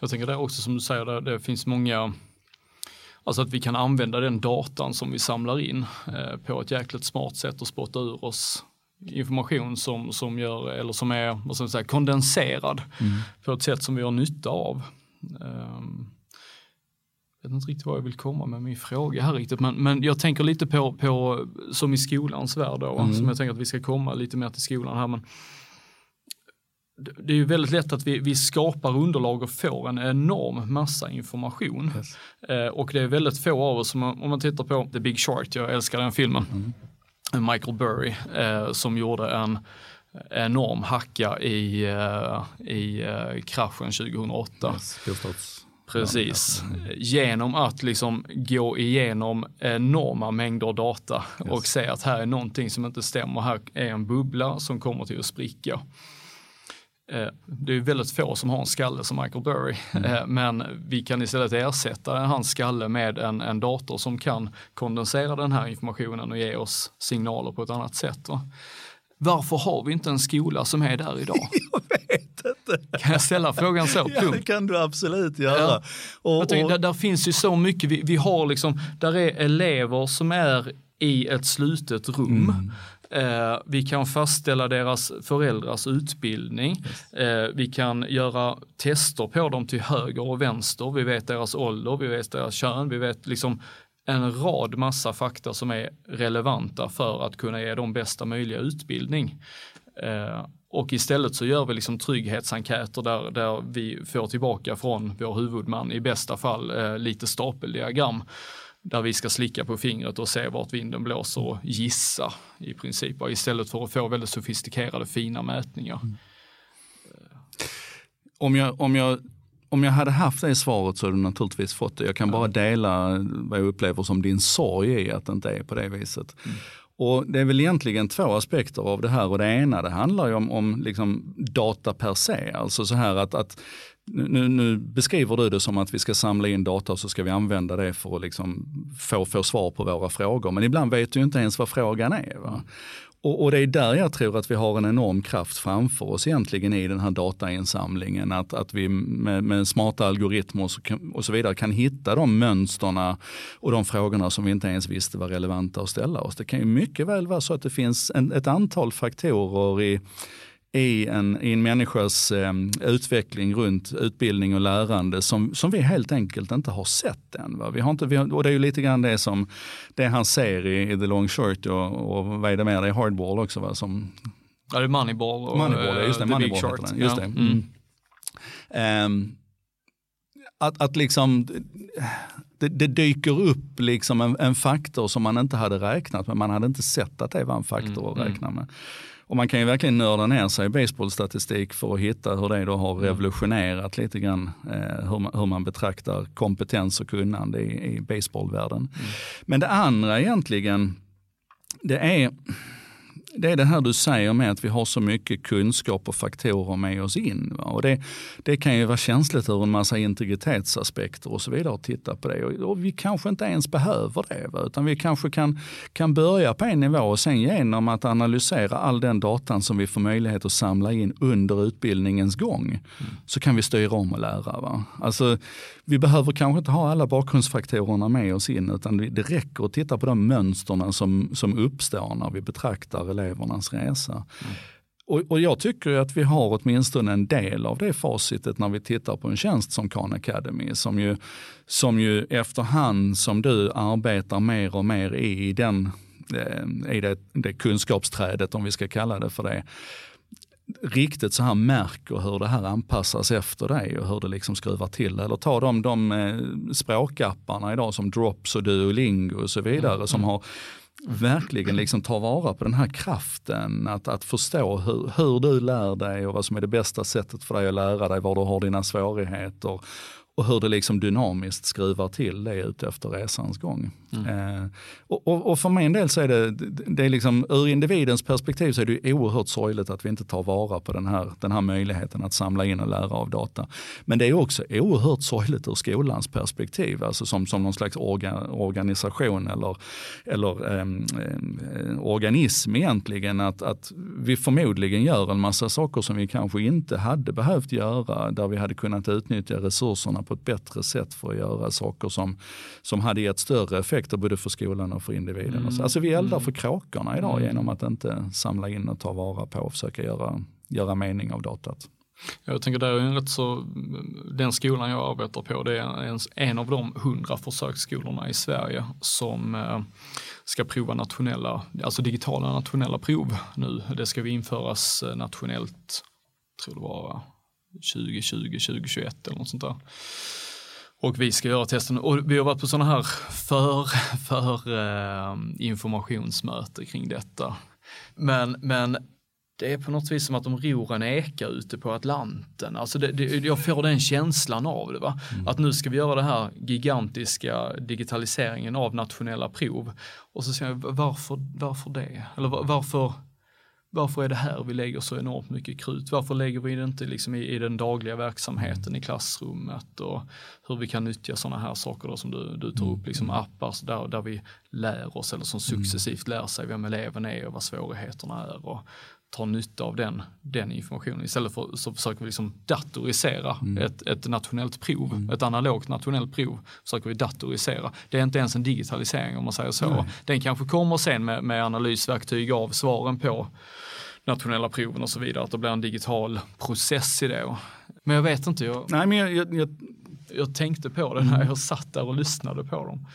Jag tänker det också som du säger, det, det finns många Alltså att vi kan använda den datan som vi samlar in eh, på ett jäkligt smart sätt och spotta ur oss information som, som, gör, eller som är vad ska säga, kondenserad mm. på ett sätt som vi har nytta av. Um, jag vet inte riktigt vad jag vill komma med min fråga här riktigt, men, men jag tänker lite på, på som i skolans värld då, mm. som jag tänker att vi ska komma lite mer till skolan här. Men det är ju väldigt lätt att vi, vi skapar underlag och får en enorm massa information. Yes. Eh, och det är väldigt få av oss, som, om man tittar på The Big Short, jag älskar den filmen, mm. Michael Burry, eh, som gjorde en enorm hacka i, uh, i uh, kraschen 2008. Yes, Precis. Genom att liksom gå igenom enorma mängder data yes. och se att här är någonting som inte stämmer. Här är en bubbla som kommer till att spricka. Eh, det är väldigt få som har en skalle som Michael Burry, mm. Eh, men vi kan istället ersätta hans skalle med en, en dator som kan kondensera den här informationen och ge oss signaler på ett annat sätt. Va? Varför har vi inte en skola som är där idag? Jag vet inte. Kan jag ställa frågan så? Ja, det kan du absolut göra. Ja. Och, tänker, där, där, finns ju så mycket, vi, vi, har liksom, där är elever som är i ett slutet rum. Mm. Eh, vi kan fastställa deras föräldrars utbildning. Yes. Eh, vi kan göra tester på dem till höger och vänster. Vi vet deras ålder, vi vet deras kön, vi vet liksom en rad massa fakta som är relevanta för att kunna ge dem bästa möjliga utbildning. Eh, och istället så gör vi liksom trygghetsenkäter där, där vi får tillbaka från vår huvudman i bästa fall eh, lite stapeldiagram där vi ska slicka på fingret och se vart vinden blåser och gissa i princip istället för att få väldigt sofistikerade fina mätningar. Mm. Om jag, om jag om jag hade haft det svaret så hade du naturligtvis fått det. Jag kan bara dela vad jag upplever som din sorg i att det inte är på det viset. Mm. Och Det är väl egentligen två aspekter av det här och det ena det handlar ju om, om liksom data per se. Alltså så här att, att nu, nu, beskriver du det som att vi ska samla in data och så ska vi använda det för att liksom få, få svar på våra frågor. Men ibland vet du inte ens vad frågan är. Va? Och, och, det är där jag tror att vi har en enorm kraft framför oss egentligen i den här datainsamlingen. Att, att vi med, med smarta algoritmer och så, och så, vidare kan hitta de mönsterna och de frågorna som vi inte ens visste var relevanta att ställa oss. Det kan ju mycket väl vara så att det finns en, ett antal faktorer i i en, i en människas eh, utveckling runt utbildning och lärande som, som vi helt enkelt inte har sett än. Va? Vi har inte, vi har, och det är ju lite grann det som det han ser i, i The Long Short och, och vad är det mer, det är Hardball också va? Som, ja det är Moneyball och Moneyball, just det, uh, Moneyball Short. Den, just ja. det. Mm. Um, att, att liksom det, det, dyker upp liksom en, en, faktor som man inte hade räknat med. Man hade inte sett att det var en faktor mm, att räkna med. Och man kan ju verkligen nörda ner sig i baseballstatistik för att hitta hur det då har mm. revolutionerat lite grann eh, hur, man, hur, man, betraktar kompetens och kunnande i, i baseballvärlden. Mm. Men det andra egentligen, det är det är det här du säger med att vi har så mycket kunskap och faktorer med oss in. Och det, det kan ju vara känsligt ur en massa integritetsaspekter och så vidare att titta på det. Och, och vi kanske inte ens behöver det. Va? Utan vi kanske kan, kan börja på en nivå och sen genom att analysera all den datan som vi får möjlighet att samla in under utbildningens gång mm. så kan vi styra om och lära. Va? Alltså, vi behöver kanske inte ha alla bakgrundsfaktorerna med oss in utan det räcker att titta på de mönsterna som, som uppstår när vi betraktar elevernas resa. Mm. Och, och, jag tycker att vi har åtminstone en del av det facitet när vi tittar på en tjänst som Khan Academy som ju, som ju efterhand som du arbetar mer och mer i, den, eh, i det, det kunskapsträdet om vi ska kalla det för det riktigt så här märker hur det här anpassas efter dig och hur det liksom skruvar till. Eller ta de, de eh, språkapparna idag som Drops och Duolingo och så vidare mm. som har verkligen liksom tar vara på den här kraften att, att förstå hur, hur du lär dig och vad som är det bästa sättet för dig att lära dig, var du har dina svårigheter och hur det liksom dynamiskt skruvar till det ut efter resans gång. Mm. Eh, och, och, och, för min del så är det, det är liksom, ur individens perspektiv så är det oerhört sorgligt att vi inte tar vara på den här, den här möjligheten att samla in och lära av data. Men det är också oerhört sorgligt ur skolans perspektiv, alltså som, som någon slags orga, organisation eller, eller eh, organism egentligen, att, att vi förmodligen gör en massa saker som vi kanske inte hade behövt göra, där vi hade kunnat utnyttja resurserna på ett bättre sätt för att göra saker som, som hade gett större effekter både för skolan och för individen. Mm. Alltså vi eldar mm. för kråkorna idag mm. genom att inte samla in och ta vara på och försöka göra, göra mening av datat. Jag tänker det är en rätt så, den skolan jag arbetar på det är en, en av de hundra försöksskolorna i Sverige som eh, ska prova nationella, alltså digitala nationella prov nu. Det ska vi införas eh, nationellt, tror det var 2020, 2021 eller något sånt där. Och vi ska göra testen och vi har varit på sådana här för, för eh, informationsmöte kring detta. Men, men det är på något vis som att de ror en eka ute på Atlanten. Alltså det, det, jag får den känslan av det. Va? Mm. Att nu ska vi göra det här gigantiska digitaliseringen av nationella prov. Och så säger jag, varför, varför det? Eller varför, varför är det här vi lägger så enormt mycket krut? Varför lägger vi det inte liksom i, i den dagliga verksamheten i klassrummet och hur vi kan nyttja sådana här saker då, som du, du tar upp, liksom appar där, där vi lär oss eller som successivt lär sig vem eleven är och vad svårigheterna är och tar nytta av den, den informationen. Istället för så försöker vi liksom datorisera mm. ett, ett nationellt prov, mm. ett analogt nationellt prov försöker vi datorisera. Det är inte ens en digitalisering om man säger så. Nej. Den kanske kommer sen med, med analysverktyg av svaren på nationella proven och så vidare, att det blir en digital process i det. Men jag vet inte, jag, Nej, men jag, jag, jag... jag tänkte på det när jag satt där och lyssnade på dem.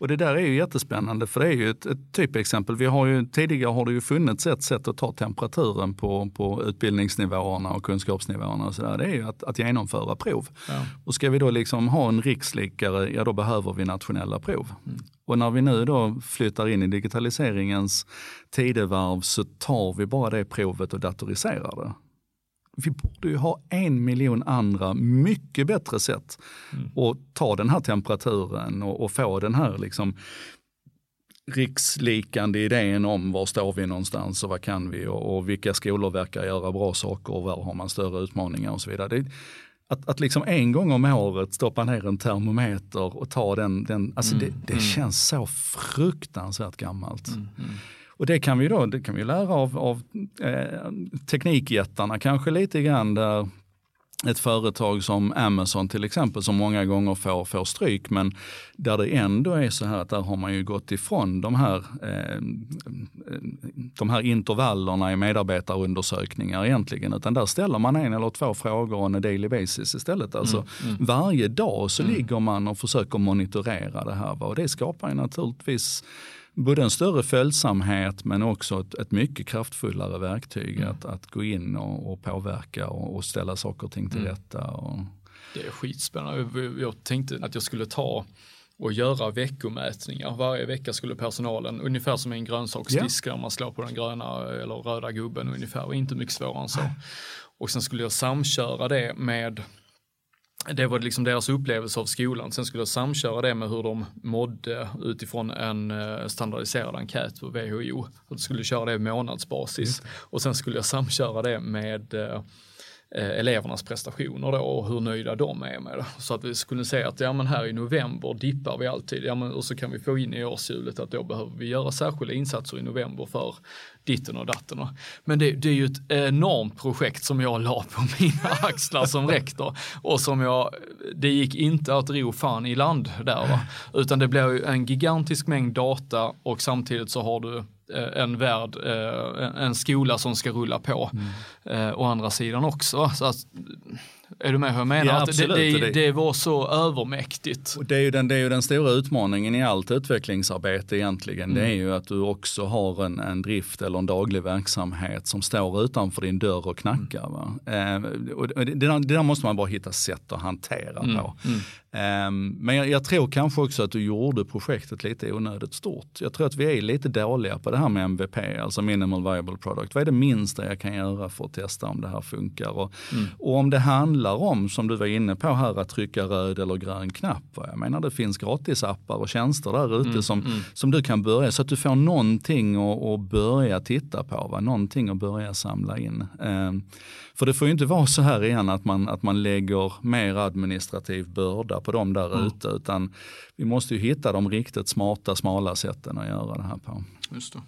Och det där är ju jättespännande för det är ju ett, ett typexempel. Vi har ju, tidigare har det ju funnits ett sätt att ta temperaturen på, på utbildningsnivåerna och kunskapsnivåerna och så där. Det är ju att, att genomföra prov. Ja. Och ska vi då liksom ha en rikslikare, ja då behöver vi nationella prov. Mm. Och när vi nu då flyttar in i digitaliseringens tidevarv så tar vi bara det provet och datoriserar det vi borde ju ha en miljon andra mycket bättre sätt mm. att ta den här temperaturen och, och få den här liksom rikslikande idén om var står vi någonstans och vad kan vi och, och, vilka skolor verkar göra bra saker och var har man större utmaningar och så vidare. Det, att, att liksom en gång om året stoppa ner en termometer och ta den, den alltså mm, det, det mm. känns så fruktansvärt gammalt. Mm, mm. Och det kan vi då det kan vi lära av, av eh, teknikjättarna kanske lite grann där ett företag som Amazon till exempel som många gånger får, får stryk men där det ändå är så här att där har man ju gått ifrån de här, eh, de här intervallerna i medarbetarundersökningar egentligen utan där ställer man en eller två frågor on a daily basis istället. Alltså mm, mm. Varje dag så mm. ligger man och försöker monitorera det här och det skapar ju naturligtvis både en större följsamhet men också ett, ett mycket kraftfullare verktyg mm. att, att gå in och, och påverka och, och, ställa saker och ting till mm. rätta. Och... Det är skitspännande. Jag tänkte att jag skulle ta och göra veckomätningar. Varje vecka skulle personalen, ungefär som en grönsaksdisk yeah. man slår på den gröna eller röda gubben ungefär, inte mycket svårare än så. Och sen skulle jag samköra det med det var liksom deras upplevelse av skolan. Sen skulle jag samköra det med hur de mådde utifrån en eh, standardiserad enkät på WHO. Jag skulle köra det månadsbasis mm. och sen skulle jag samköra det med eh, Eh, elevernas prestationer då och hur nöjda de är med det. Så att vi skulle säga att ja men här i november dippar vi alltid, ja men och så kan vi få in i årshjulet att då behöver vi göra särskilda insatser i november för ditten och datten. Men det, det är ju ett enormt projekt som jag la på mina axlar som rektor och som jag, det gick inte att ro fan i land där va. Utan det blir en gigantisk mängd data och samtidigt så har du en värld, eh, en skola som ska rulla på. Mm. Eh, å andra sidan också. Så att, är du med hur jag menar? Ja, att det, det, det, var så övermäktigt. Det, är ju den, det är ju den stora utmaningen i allt utvecklingsarbete egentligen. Mm. Det är ju att du också har en, en drift eller en daglig verksamhet som står utanför din dörr och knackar. Mm. Eh, och det, det, där måste man bara hitta sätt att hantera mm. på. Mm. Um, men jag, jag, tror kanske också att du gjorde projektet lite onödigt stort. Jag tror att vi är lite dåliga på det här med MVP, alltså minimal viable product. Vad är det minsta jag kan göra för att testa om det här funkar? Och, mm. och om det handlar om, som du var inne på här, att trycka röd eller grön knapp. Jag menar det finns gratisappar och tjänster där ute mm. Som, mm. som du kan börja, så att du får någonting att, att börja titta på, va? någonting att börja samla in. För det får ju inte vara så här igen att man, att man lägger mer administrativ börda på dem där mm. ute, utan vi måste ju hitta de riktigt smarta, smala sätten att göra det här på. Just det.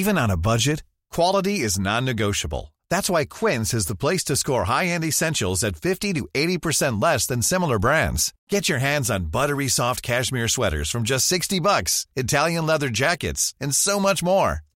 Even on a budget, quality is non-negotiable. That's why Quince is the place to score high-end essentials at 50 to 80% less than similar brands. Get your hands on buttery soft cashmere sweaters from just 60 bucks, Italian leather jackets, and so much more.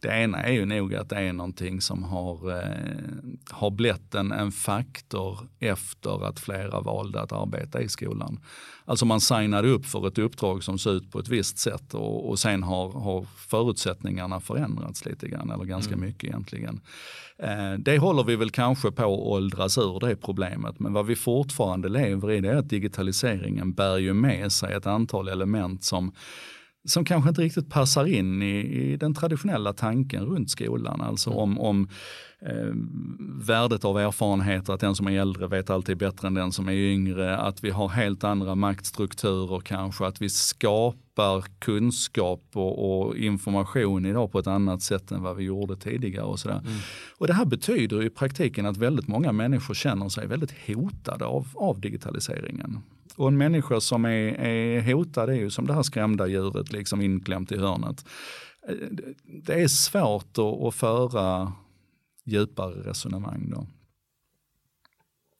Det ena är ju nog att det är någonting som har, eh, har blivit en, en faktor efter att flera valde att arbeta i skolan. Alltså man signade upp för ett uppdrag som ser ut på ett visst sätt och, och sen har, har förutsättningarna förändrats lite grann, eller ganska mm. mycket egentligen. Eh, det håller vi väl kanske på att åldras ur det problemet, men vad vi fortfarande lever i det är att digitaliseringen bär ju med sig ett antal element som som kanske inte riktigt passar in i, i den traditionella tanken runt skolan. Alltså mm. om, om eh, värdet av erfarenheter, att den som är äldre vet alltid bättre än den som är yngre, att vi har helt andra maktstrukturer kanske, att vi skapar kunskap och, och information idag på ett annat sätt än vad vi gjorde tidigare. Och, sådär. Mm. och det här betyder i praktiken att väldigt många människor känner sig väldigt hotade av, av digitaliseringen. Och en människa som är, är hotad är ju som det här skrämda djuret liksom inklämt i hörnet. Eh, det är svårt att, att föra djupare resonemang då.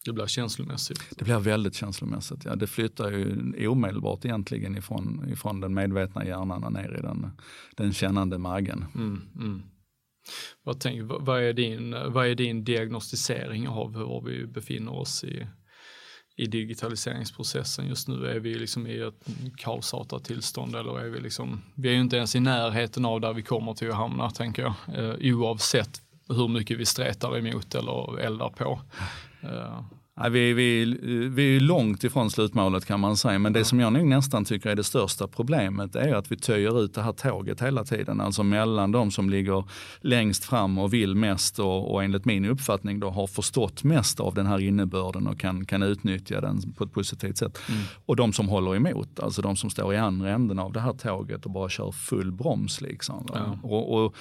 Det blir känslomässigt. Det blir väldigt känslomässigt. Ja. Det flyttar ju omedelbart egentligen ifrån, ifrån den medvetna hjärnan och ner i den, den kännande magen. Mm, mm. Vad, tänk, vad, är din, vad är din diagnostisering av hur vi befinner oss i, i digitaliseringsprocessen. Just nu är vi liksom i ett kaosartat tillstånd eller är vi liksom, vi är ju inte ens i närheten av där vi kommer till att hamna tänker jag, eh, oavsett hur mycket vi stretar emot eller eldar på. Eh, Ja, vi, vi, vi är långt ifrån slutmålet kan man säga, men det som jag nog nästan tycker är det största problemet är att vi töjer ut det här tåget hela tiden. Alltså mellan de som ligger längst fram och vill mest och, och enligt min uppfattning då har förstått mest av den här innebörden och kan, kan utnyttja den på ett positivt sätt. Mm. Och de som håller emot, alltså de som står i andra änden av det här tåget och bara kör full broms. Liksom, ja. och, och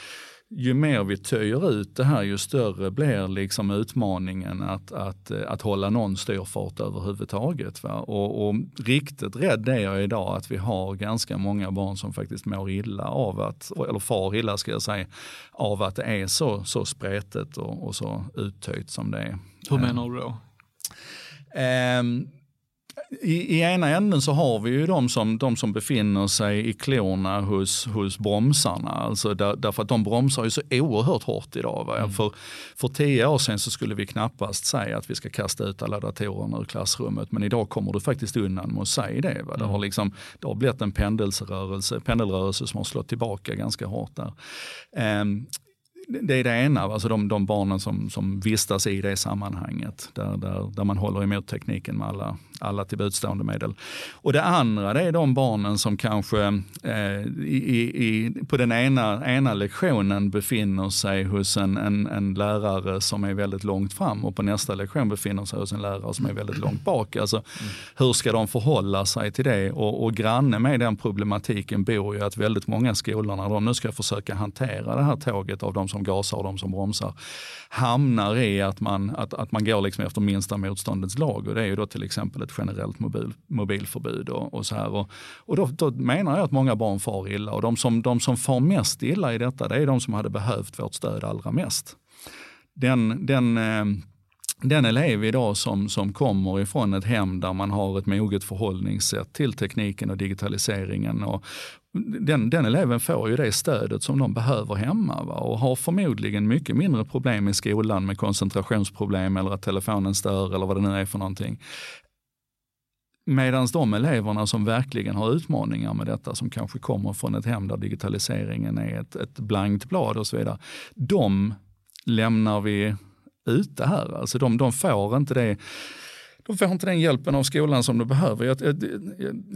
ju mer vi töjer ut det här, ju större blir liksom utmaningen att, att, att hålla någon styrfart överhuvudtaget. Va? Och, och riktigt rädd är jag idag att vi har ganska många barn som faktiskt mår illa av att, eller far illa ska jag säga, av att det är så, så spretigt och, och så uttöjt som det är. Hur menar du då? Um, i, I ena änden så har vi ju de som, de som befinner sig i klorna hos, hos bromsarna. Alltså där, därför att de bromsar ju så oerhört hårt idag. Mm. För, för tio år sedan så skulle vi knappast säga att vi ska kasta ut alla datorerna ur klassrummet. Men idag kommer du faktiskt undan med att säga det. Va? Det, har mm. liksom, det har blivit en pendelrörelse, pendelrörelse som har slått tillbaka ganska hårt där. Um, det är det ena, alltså de, de barnen som, som vistas i det sammanhanget. Där, där, där man håller emot tekniken med alla, alla tillbudstående medel. Och det andra det är de barnen som kanske eh, i, i, på den ena, ena lektionen befinner sig hos en, en, en, lärare som är väldigt långt fram och på nästa lektion befinner sig hos en lärare som är väldigt långt bak. Alltså, mm. Hur ska de förhålla sig till det? Och, och granne med den problematiken bor ju att väldigt många skolor när de nu ska försöka hantera det här tåget av de som gasar och de som bromsar hamnar i att man, att, att man går liksom efter minsta motståndets lag. Och det är ju då till exempel ett generellt mobil, mobilförbud och, och så här. Och, och då, då, menar jag att många barn far illa och de som, de som far mest illa i detta det är de som hade behövt vårt stöd allra mest. Den, den eh, den elev idag som, som kommer ifrån ett hem där man har ett moget förhållningssätt till tekniken och digitaliseringen och, den, den eleven får ju det stödet som de behöver hemma va? och har förmodligen mycket mindre problem i skolan med koncentrationsproblem eller att telefonen stör eller vad det nu är för någonting. Medan de eleverna som verkligen har utmaningar med detta, som kanske kommer från ett hem där digitaliseringen är ett, ett blankt blad och så vidare, de lämnar vi ute här. Alltså de, de får inte det de får inte den hjälpen av skolan som de behöver. Jag, jag,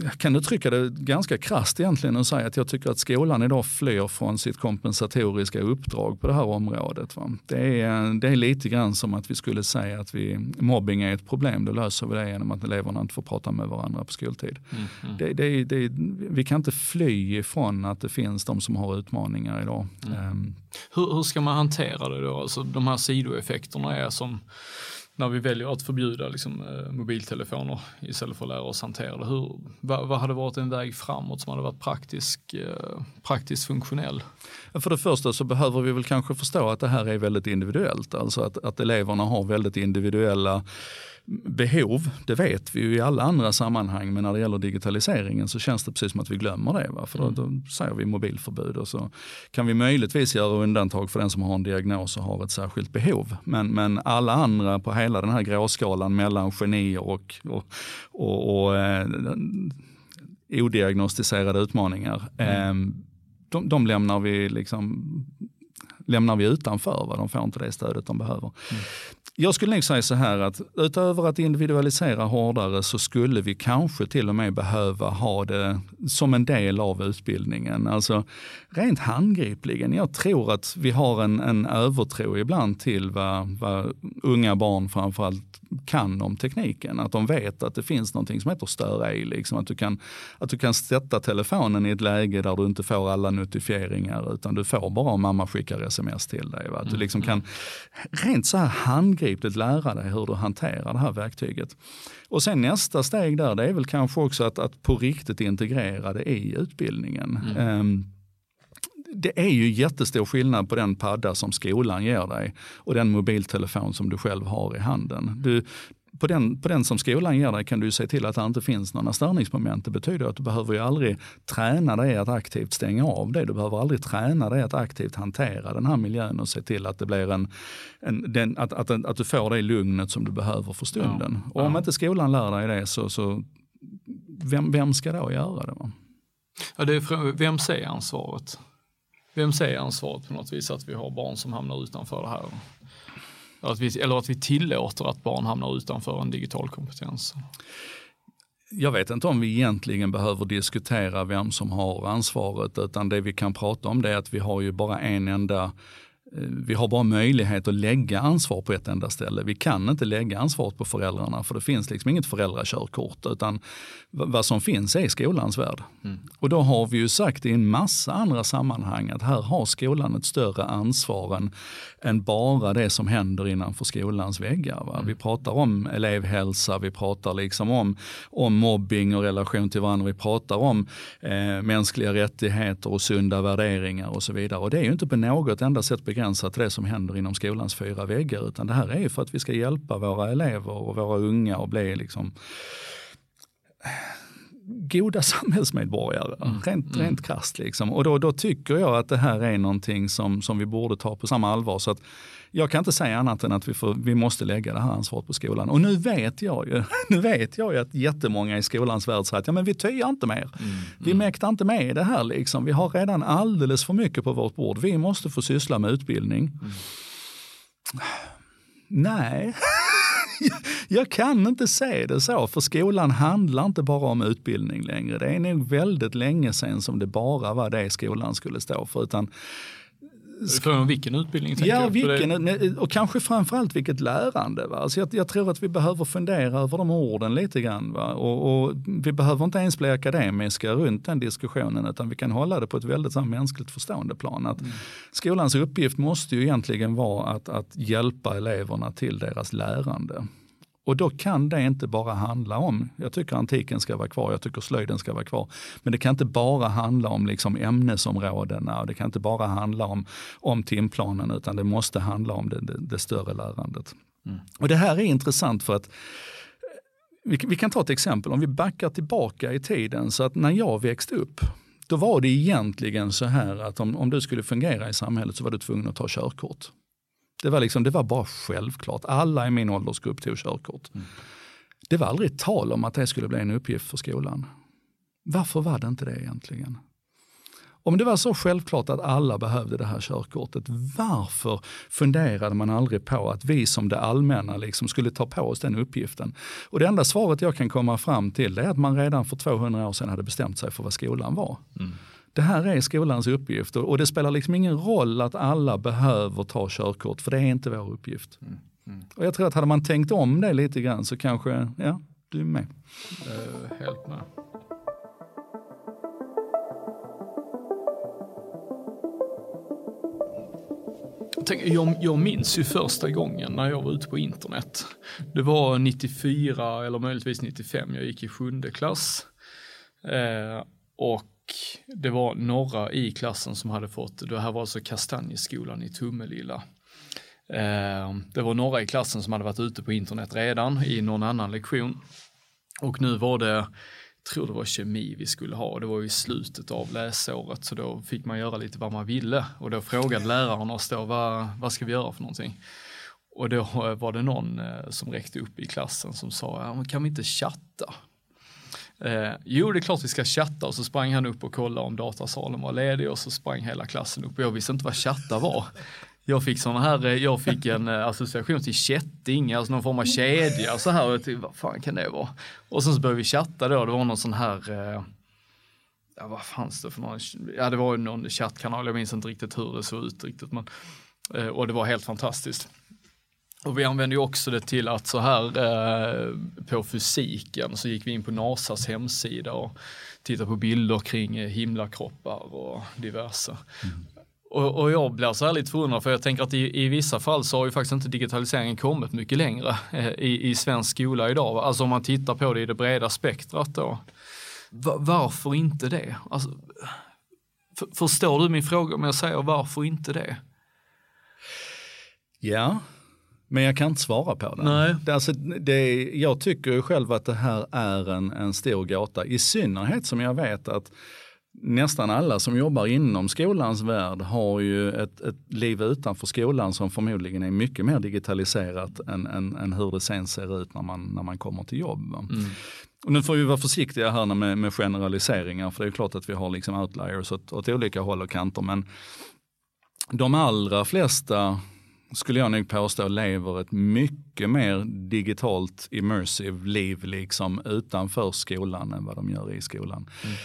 jag kan uttrycka det ganska krast egentligen och säga att jag tycker att skolan idag flyr från sitt kompensatoriska uppdrag på det här området. Va? Det, är, det är lite grann som att vi skulle säga att vi, mobbing är ett problem, då löser vi det genom att eleverna inte får prata med varandra på skoltid. Mm, mm. Det, det, det, vi kan inte fly ifrån att det finns de som har utmaningar idag. Mm. Um, hur, hur ska man hantera det då? Alltså, de här sidoeffekterna är som när vi väljer att förbjuda liksom, eh, mobiltelefoner istället för att lära oss hantera det. Hur, vad, vad hade varit en väg framåt som hade varit praktisk, eh, praktiskt funktionell? För det första så behöver vi väl kanske förstå att det här är väldigt individuellt. Alltså att, att eleverna har väldigt individuella behov, det vet vi ju i alla andra sammanhang, men när det gäller digitaliseringen så känns det precis som att vi glömmer det. Va? För då, då säger vi mobilförbud och så kan vi möjligtvis göra undantag för den som har en diagnos och har ett särskilt behov. Men, men alla andra på hela den här gråskalan mellan genier och, och, och, och eh, odiagnostiserade utmaningar, mm. eh, de, de lämnar vi liksom lämnar vi utanför. Va? De får inte det stödet de behöver. Mm. Jag skulle nog säga så här att utöver att individualisera hårdare så skulle vi kanske till och med behöva ha det som en del av utbildningen. Alltså rent handgripligen. Jag tror att vi har en, en övertro ibland till vad, vad unga barn framförallt kan om tekniken. Att de vet att det finns någonting som heter stör ej. Liksom. Att, du kan, att du kan sätta telefonen i ett läge där du inte får alla notifieringar utan du får bara om mamma skickar sms till dig. Va? Att du liksom kan rent så här handgripligt lära dig hur du hanterar det här verktyget. Och sen nästa steg där det är väl kanske också att, att på riktigt integrera det i utbildningen. Mm. Um, det är ju jättestor skillnad på den padda som skolan ger dig och den mobiltelefon som du själv har i handen. Du, på den, på den som skolan ger dig kan du se till att det inte finns några störningsmoment. Det betyder att du behöver ju aldrig träna dig att aktivt stänga av det. Du behöver aldrig träna dig att aktivt hantera den här miljön och se till att det blir en, en den, att, att, att, du får det lugnet som du behöver för stunden. Ja, och om ja. inte skolan lär dig det så, så vem, vem ska då göra det? Ja, det är, vem säger ansvaret? Vem säger ansvaret på något vis att vi har barn som hamnar utanför det här? Att vi, eller att vi tillåter att barn hamnar utanför en digital kompetens? Jag vet inte om vi egentligen behöver diskutera vem som har ansvaret utan det vi kan prata om det är att vi har ju bara en enda vi har bara möjlighet att lägga ansvar på ett enda ställe. Vi kan inte lägga ansvaret på föräldrarna för det finns liksom inget föräldrakörkort utan vad som finns är skolans värld. Mm. Och då har vi ju sagt i en massa andra sammanhang att här har skolan ett större ansvar än, än bara det som händer innanför skolans väggar. Va? Vi pratar om elevhälsa, vi pratar liksom om, om mobbing och relation till varandra, vi pratar om eh, mänskliga rättigheter och sunda värderingar och så vidare. Och det är ju inte på något enda sätt begränsat till det som händer inom skolans fyra väggar utan det här är för att vi ska hjälpa våra elever och våra unga att bli liksom goda samhällsmedborgare, mm. rent, mm. rent krasst. Liksom. Och då, då tycker jag att det här är någonting som, som vi borde ta på samma allvar. Så att jag kan inte säga annat än att vi, får, vi måste lägga det här ansvaret på skolan. Och nu vet jag ju, nu vet jag ju att jättemånga i skolans värld säger att ja, men vi tyar inte mer. Mm. Vi mm. mäktar inte med det här. Liksom. Vi har redan alldeles för mycket på vårt bord. Vi måste få syssla med utbildning. Mm. Nej. jag kan inte se det så, för skolan handlar inte bara om utbildning längre. Det är nog väldigt länge sedan som det bara var det skolan skulle stå för. Utan Från vilken utbildning? Ja, vilken, och kanske framförallt vilket lärande. Va? Alltså jag, jag, tror att vi behöver fundera över de orden lite grann. Va? Och, och, vi behöver inte ens bli akademiska runt den diskussionen utan vi kan hålla det på ett väldigt så mänskligt förstående plan. Att mm. Skolans uppgift måste ju egentligen vara att, att hjälpa eleverna till deras lärande. Och då kan det inte bara handla om, jag tycker antiken ska vara kvar, jag tycker slöjden ska vara kvar. Men det kan inte bara handla om liksom ämnesområdena och det kan inte bara handla om, om timplanen utan det måste handla om det, det, det större lärandet. Mm. Och det här är intressant för att vi, vi kan ta ett exempel, om vi backar tillbaka i tiden så att när jag växte upp då var det egentligen så här att om, om du skulle fungera i samhället så var du tvungen att ta körkort. Det var, liksom, det var bara självklart. Alla i min åldersgrupp tog körkort. Mm. Det var aldrig tal om att det skulle bli en uppgift för skolan. Varför var det inte det egentligen? Om det var så självklart att alla behövde det här körkortet, varför funderade man aldrig på att vi som det allmänna liksom skulle ta på oss den uppgiften? Och det enda svaret jag kan komma fram till är att man redan för 200 år sedan hade bestämt sig för vad skolan var. Mm. Det här är skolans uppgift och det spelar liksom ingen roll att alla behöver ta körkort för det är inte vår uppgift. Mm. Mm. Och jag tror att hade man tänkt om det lite grann så kanske, ja, du är med. Uh, helt med. Jag, jag minns ju första gången när jag var ute på internet. Det var 94 eller möjligtvis 95, jag gick i sjunde klass. Eh, och det var några i klassen som hade fått, det här var alltså Kastanjeskolan i Tummelilla. Eh, det var några i klassen som hade varit ute på internet redan i någon annan lektion. Och nu var det, jag tror det var kemi vi skulle ha, det var i slutet av läsåret så då fick man göra lite vad man ville och då frågade läraren oss då vad, vad ska vi göra för någonting? Och då var det någon eh, som räckte upp i klassen som sa, kan vi inte chatta? Eh, jo, det är klart vi ska chatta och så sprang han upp och kollade om datasalen var ledig och så sprang hela klassen upp och jag visste inte vad chatta var. Jag fick såna här, eh, jag fick en eh, association till kätting, alltså någon form av kedja så här. Och jag vad fan kan det vara? Och sen så började vi chatta då, det var någon sån här, eh, ja vad fanns det för någon, ja det var någon chattkanal, jag minns inte riktigt hur det såg ut riktigt. Men, eh, och det var helt fantastiskt. Och vi använde också det till att så här eh, på fysiken så gick vi in på NASAs hemsida och tittade på bilder kring eh, himlakroppar och diverse. Mm. Och, och, jag blir så här lite förundrad för jag tänker att i, i, vissa fall så har ju faktiskt inte digitaliseringen kommit mycket längre eh, i, i svensk skola idag. Alltså om man tittar på det i det breda spektrat då. Va, varför inte det? Alltså, för, förstår du min fråga om jag säger varför inte det? Ja, men jag kan inte svara på den. Nej. Det, alltså, det, jag tycker själv att det här är en, en stor gåta. I synnerhet som jag vet att nästan alla som jobbar inom skolans värld har ju ett, ett liv utanför skolan som förmodligen är mycket mer digitaliserat än, än, än hur det sen ser ut när man, när man kommer till jobb. Mm. Och nu får vi vara försiktiga här med, med generaliseringar för det är klart att vi har liksom outliers åt, åt olika håll och kanter men de allra flesta skulle jag nog påstå lever ett mycket mer digitalt immersive liv liksom utanför skolan än vad de gör i skolan. Mm.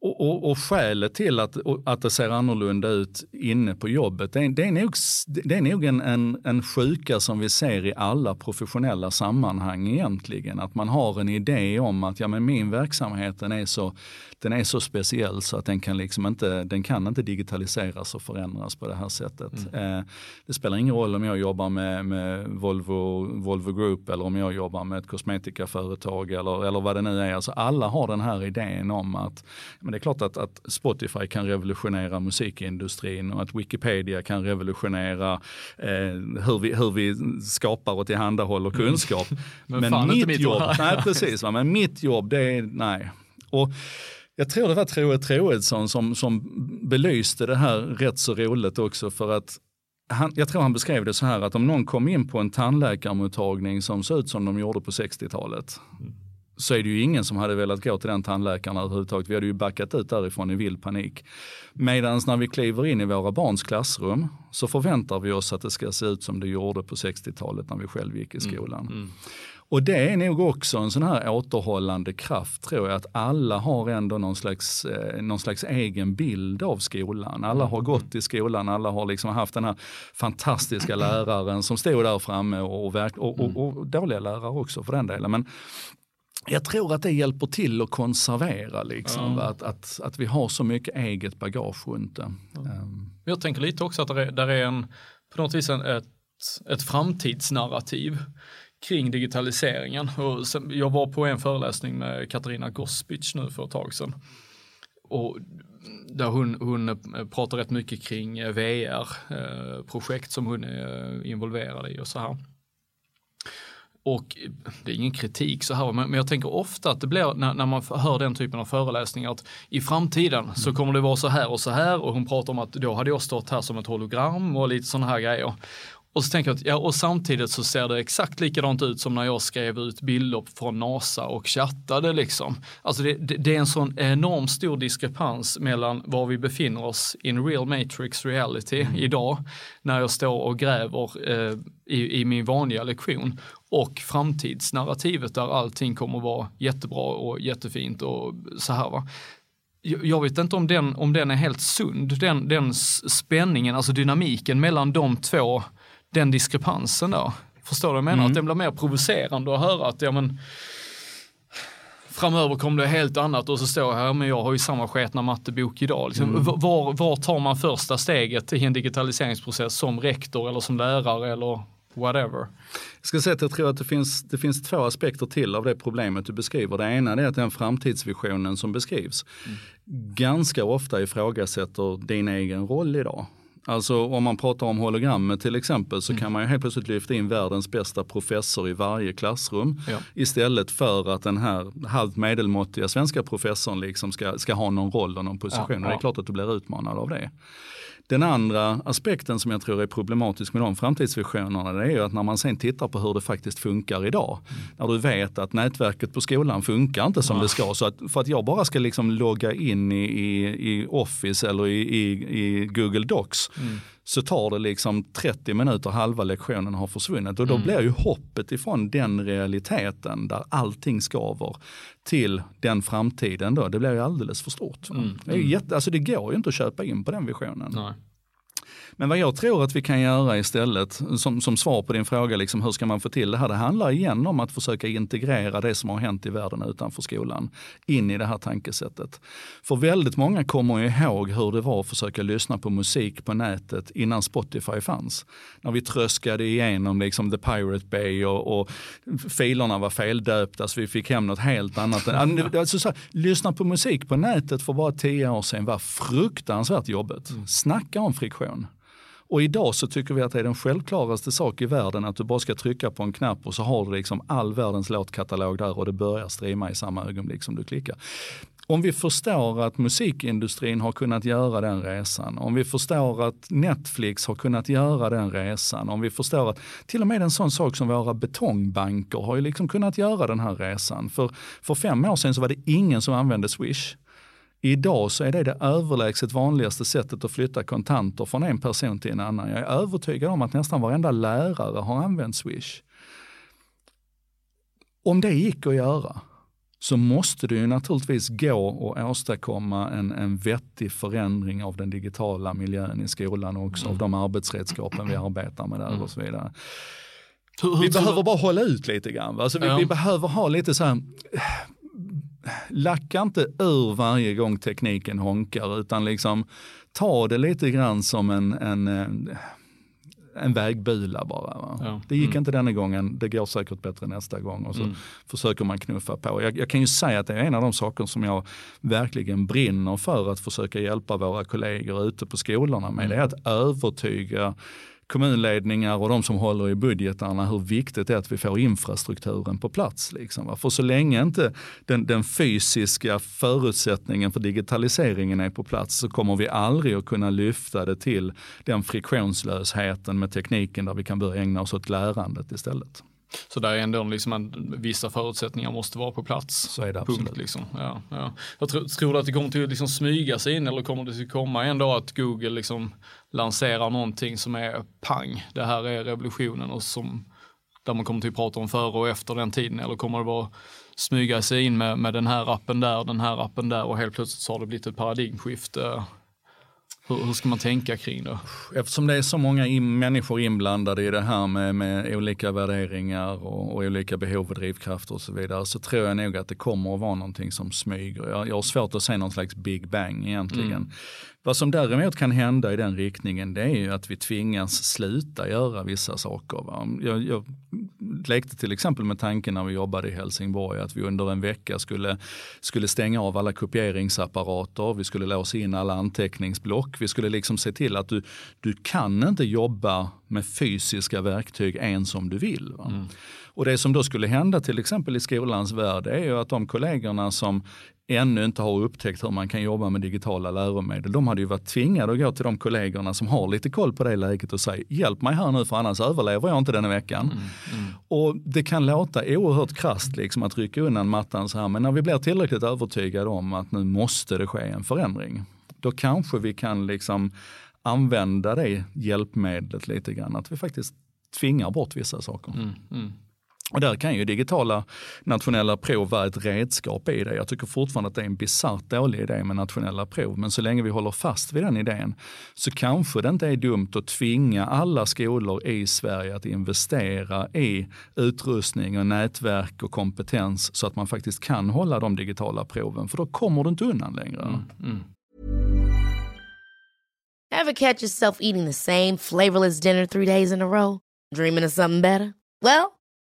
Och, och, och skälet till att, att det ser annorlunda ut inne på jobbet, det är, det är nog, det är nog en, en, en sjuka som vi ser i alla professionella sammanhang egentligen. Att man har en idé om att ja, men min verksamhet den är, så, den är så speciell så att den kan, liksom inte, den kan inte digitaliseras och förändras på det här sättet. Mm. Eh, det spelar ingen roll om jag jobbar med, med Volvo, Volvo Group eller om jag jobbar med ett kosmetikaföretag eller, eller vad det nu är. Alltså alla har den här idén om att men det är klart att, att Spotify kan revolutionera musikindustrin och att Wikipedia kan revolutionera eh, hur, vi, hur vi skapar och tillhandahåller mm. kunskap. men, men mitt, mitt jobb, nej, precis, va? men mitt jobb det är, nej. Och jag tror det var Troe Troedsson som, som belyste det här rätt så roligt också för att han, jag tror han beskrev det så här att om någon kom in på en tandläkarmottagning som såg ut som de gjorde på 60-talet. Mm så är det ju ingen som hade velat gå till den tandläkaren överhuvudtaget. Vi hade ju backat ut därifrån i vild panik. Medan när vi kliver in i våra barns klassrum så förväntar vi oss att det ska se ut som det gjorde på 60-talet när vi själv gick i mm, skolan. Mm, mm. Och det är nog också en sån här återhållande kraft tror jag, att alla har ändå någon slags, eh, någon slags egen bild av skolan. Alla har mm, gått i skolan, alla har liksom haft den här fantastiska läraren som stod där framme och, och, och, och, och dåliga lärare också för den delen. Men jag tror att det hjälper till att konservera liksom, ja. att, att, att vi har så mycket eget bagage runt det. Ja. Um. Jag tänker lite också att det är, där är en, på något vis en, ett, ett framtidsnarrativ kring digitaliseringen. Och sen, jag var på en föreläsning med Katarina Gospic nu för ett tag sedan. Och där hon, hon pratar rätt mycket kring VR-projekt eh, som hon är involverad i och så här. Och det är ingen kritik så här, men jag tänker ofta att det blir när, när man hör den typen av föreläsningar att i framtiden så kommer det vara så här och så här och hon pratar om att då hade jag stått här som ett hologram och lite sådana här grejer. Och så tänker jag att, ja, och samtidigt så ser det exakt likadant ut som när jag skrev ut bilder från NASA och chattade liksom. Alltså det, det, det är en sån enorm stor diskrepans mellan var vi befinner oss in real matrix reality mm. idag, när jag står och gräver eh, i, i min vanliga lektion, och framtidsnarrativet där allting kommer vara jättebra och jättefint och så här va jag vet inte om den, om den är helt sund, den, den spänningen, alltså dynamiken mellan de två den diskrepansen då. Förstår du vad jag menar? Mm. Att den blir mer provocerande att höra att ja, men, framöver kommer det helt annat och så står jag här, men jag har ju samma sketna mattebok idag. Liksom, mm. var, var tar man första steget i en digitaliseringsprocess som rektor eller som lärare eller whatever? Jag ska säga att jag tror att det finns, det finns två aspekter till av det problemet du beskriver. Det ena är att den framtidsvisionen som beskrivs mm. ganska ofta ifrågasätter din egen roll idag. Alltså om man pratar om hologrammet till exempel så Mm. kan man ju helt plötsligt lyfta in världens bästa professor i varje klassrum. Ja. Istället för att den här halvt medelmåttiga svenska professorn liksom ska, ska ha någon roll och någon position. Ja, Och det är ja. klart att du blir utmanad av det. Den andra aspekten som jag tror är problematisk med de framtidsvisionerna det är ju att när man sen tittar på hur det faktiskt funkar idag. När du vet att nätverket på skolan funkar inte som det ska. Så att för att jag bara ska liksom logga in i, i, i Office eller i, i, i Google Docs så tar det liksom 30 minuter, halva lektionen har försvunnit. Och då blir ju hoppet ifrån den realiteten där allting skaver till den framtiden då, det blir ju alldeles för stort. va? Det, är ju jätte, alltså det går ju inte att köpa in på den visionen. Nej. Men vad jag tror att vi kan göra istället, som, som svar på din fråga, liksom, hur ska man få till det här? Det handlar igen om att försöka integrera det som har hänt i världen utanför skolan in i det här tankesättet. För väldigt många kommer ihåg hur det var att försöka lyssna på musik på nätet innan Spotify fanns. När vi tröskade igenom liksom The Pirate Bay och, och filerna var feldöpta så vi fick hem något helt annat. Alltså, så här, lyssna på musik på nätet för bara tio år sedan var fruktansvärt jobbigt. Snacka om friktion. Och idag så tycker vi att det är den självklaraste sak i världen att du bara ska trycka på en knapp och så har du liksom all världens låtkatalog där och det börjar streama i samma ögonblick som du klickar. Om vi förstår att musikindustrin har kunnat göra den resan, om vi förstår att Netflix har kunnat göra den resan, om vi förstår att till och med en sån sak som våra betongbanker har ju liksom kunnat göra den här resan. För, för fem år sedan så var det ingen som använde Swish. Idag så är det det överlägset vanligaste sättet att flytta kontanter från en person till en annan. Jag är övertygad om att nästan varenda lärare har använt Swish. Om det gick att göra så måste det ju naturligtvis gå att åstadkomma en, en vettig förändring av den digitala miljön i skolan och också av de arbetsredskapen vi arbetar med där och så vidare. Hur, hur Vi behöver bara hålla ut lite grann. Alltså vi, Ja. vi behöver ha lite så här, lacka inte ur varje gång tekniken honkar utan liksom ta det lite grann som en, en, eh, en vägbula bara. Va? Ja. Det gick Mm. inte denna gången, det går säkert bättre nästa gång och så Mm. försöker man knuffa på. Jag, jag kan ju säga att det är en av de saker som jag verkligen brinner för att försöka hjälpa våra kollegor ute på skolorna med. Det är att övertyga kommunledningar och de som håller i budgetarna hur viktigt det är att vi får infrastrukturen på plats. Liksom. För så länge inte den, den fysiska förutsättningen för digitaliseringen är på plats så kommer vi aldrig att kunna lyfta det till den friktionslösheten med tekniken där vi kan börja ägna oss åt lärandet istället. Så där är ändå liksom en, vissa förutsättningar måste vara på plats. Så är det Punkt, absolut. liksom. ja, ja. Jag tror, tror du att det kommer till att liksom smyga sig in eller kommer det att komma ändå att Google liksom lanserar någonting som är pang, det här är revolutionen och som där man kommer att prata om före och efter den tiden eller kommer det bara smyga sig in med, med den här appen där, den här appen där och helt plötsligt så har det blivit ett paradigmskifte. Hur, hur ska man tänka kring det? Eftersom det är så många in, människor inblandade i det här med, med olika värderingar och, och olika behov och drivkrafter och så vidare så tror jag nog att det kommer att vara någonting som smyger. Jag, jag har svårt att se någon slags big bang egentligen. Vad som däremot kan hända i den riktningen det är ju att vi tvingas sluta göra vissa saker. Va? Jag, jag lekte till exempel med tanken när vi jobbade i Helsingborg att vi under en vecka skulle, skulle stänga av alla kopieringsapparater, vi skulle låsa in alla anteckningsblock, vi skulle liksom se till att du, du kan inte jobba med fysiska verktyg ens om du vill. Va? Och det som då skulle hända till exempel i skolans värld är ju att de kollegorna som ännu inte har upptäckt hur man kan jobba med digitala läromedel. De hade ju varit tvingade att gå till de kollegorna som har lite koll på det läget och säga hjälp mig här nu för annars överlever jag inte denna veckan. Och det kan låta oerhört krasst liksom att rycka undan mattan så här men när vi blir tillräckligt övertygade om att nu måste det ske en förändring. Då kanske vi kan liksom använda det hjälpmedlet lite grann. Att vi faktiskt tvingar bort vissa saker. Och där kan ju digitala nationella prov vara ett redskap i det. Jag tycker fortfarande att det är en bisarrt dålig idé med nationella prov. Men så länge vi håller fast vid den idén så kanske det inte är dumt att tvinga alla skolor i Sverige att investera i utrustning och nätverk och kompetens så att man faktiskt kan hålla de digitala proven. För då kommer du inte undan längre. Ever catch yourself eating the same flavorless dinner three days in a row? Dreaming of something better? Well,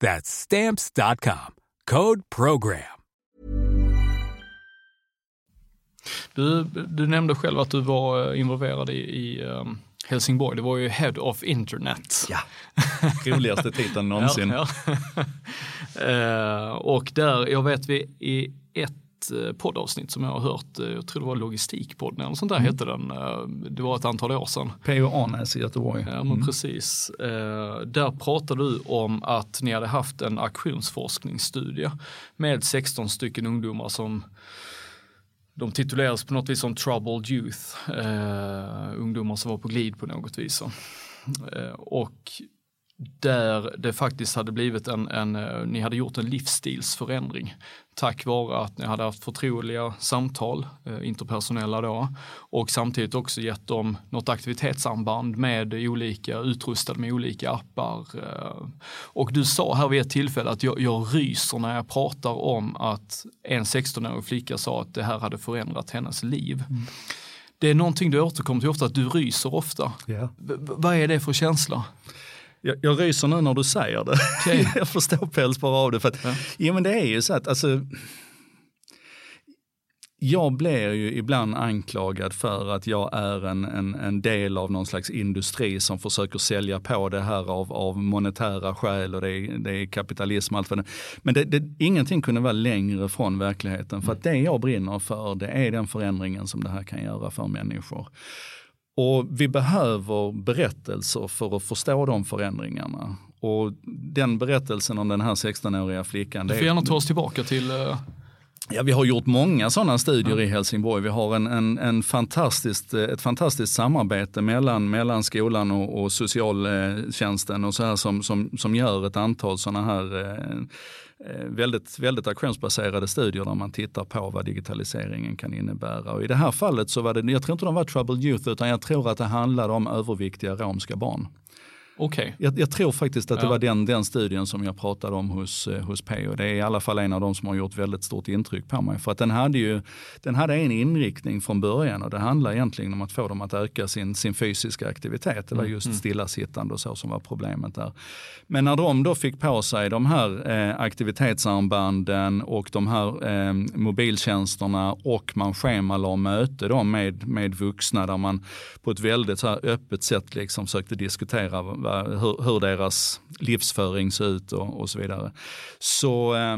That's stamps.com. Code program. Du, du nämnde själv att du var eh, involverad i, i um, Helsingborg. Det var ju Head of Internet. Ja, roligaste titeln någonsin. ja, ja. uh, och där, jag vet vi i ett eh, poddavsnitt som jag har hört, jag tror det var Logistikpodden eller sånt där mm. hette den. Det var ett antal år sedan. P.O. Arnäs i Göteborg. Ja men mm. precis. Där pratade du om att ni hade haft en aktionsforskningsstudie med 16 stycken ungdomar som de tituleras på något vis som troubled youth, eh, ungdomar som var på glid på något vis. Eh, och där det faktiskt hade blivit en, en, eh, ni hade gjort en livsstilsförändring tack vare att ni hade haft förtroliga samtal, eh, interpersonella då, och samtidigt också gett dem något aktivitetssamband med olika, utrustade med olika appar. Eh. Och du sa här vid ett tillfälle att jag, jag ryser när jag pratar om att en 16-årig flicka sa att det här hade förändrat hennes liv. Mm. Det är någonting du återkommer till ofta, att du ryser ofta. Yeah. vad är det för känsla? Jag, jag ryser nu när du säger det. Okay. jag förstår päls bara av det. För att, ja. ja. men det är ju så att alltså, jag blir ju ibland anklagad för att jag är en, en, en, del av någon slags industri som försöker sälja på det här av, av monetära skäl och det är, det är kapitalism och allt vad det Men det, det, ingenting kunde vara längre från verkligheten för att det jag brinner för det är den förändringen som det här kan göra för människor. Och vi behöver berättelser för att förstå de förändringarna. Och den berättelsen om den här 16-åriga flickan. Du får gärna ta oss tillbaka till uh... Ja, vi har gjort många sådana studier mm. i Helsingborg. Vi har en, en, en fantastiskt, ett fantastiskt samarbete mellan, mellan skolan och, och socialtjänsten och så här som, som, som gör ett antal sådana här eh, Eh, Eh, väldigt, väldigt aktionsbaserade studier där man tittar på vad digitaliseringen kan innebära. Och I det här fallet så var det, jag tror inte de var troubled youth utan jag tror att det handlade om överviktiga romska barn. Okay. Jag, jag, tror faktiskt att det var den, den studien som jag pratade om hos, eh, hos PO. Det är i alla fall en av de som har gjort väldigt stort intryck på mig. För att den hade ju den hade en inriktning från början och det handlar egentligen om att få dem att öka sin, sin fysiska aktivitet. Det var mm, just mm. stillasittande och så som var problemet där. Men när de då fick på sig de här eh, aktivitetsarmbanden och de här eh, mobiltjänsterna och man schemalade möte då med, med vuxna där man på ett väldigt så öppet sätt liksom försökte diskutera hur, hur deras livsföring ser ut och, och så vidare. Så, eh,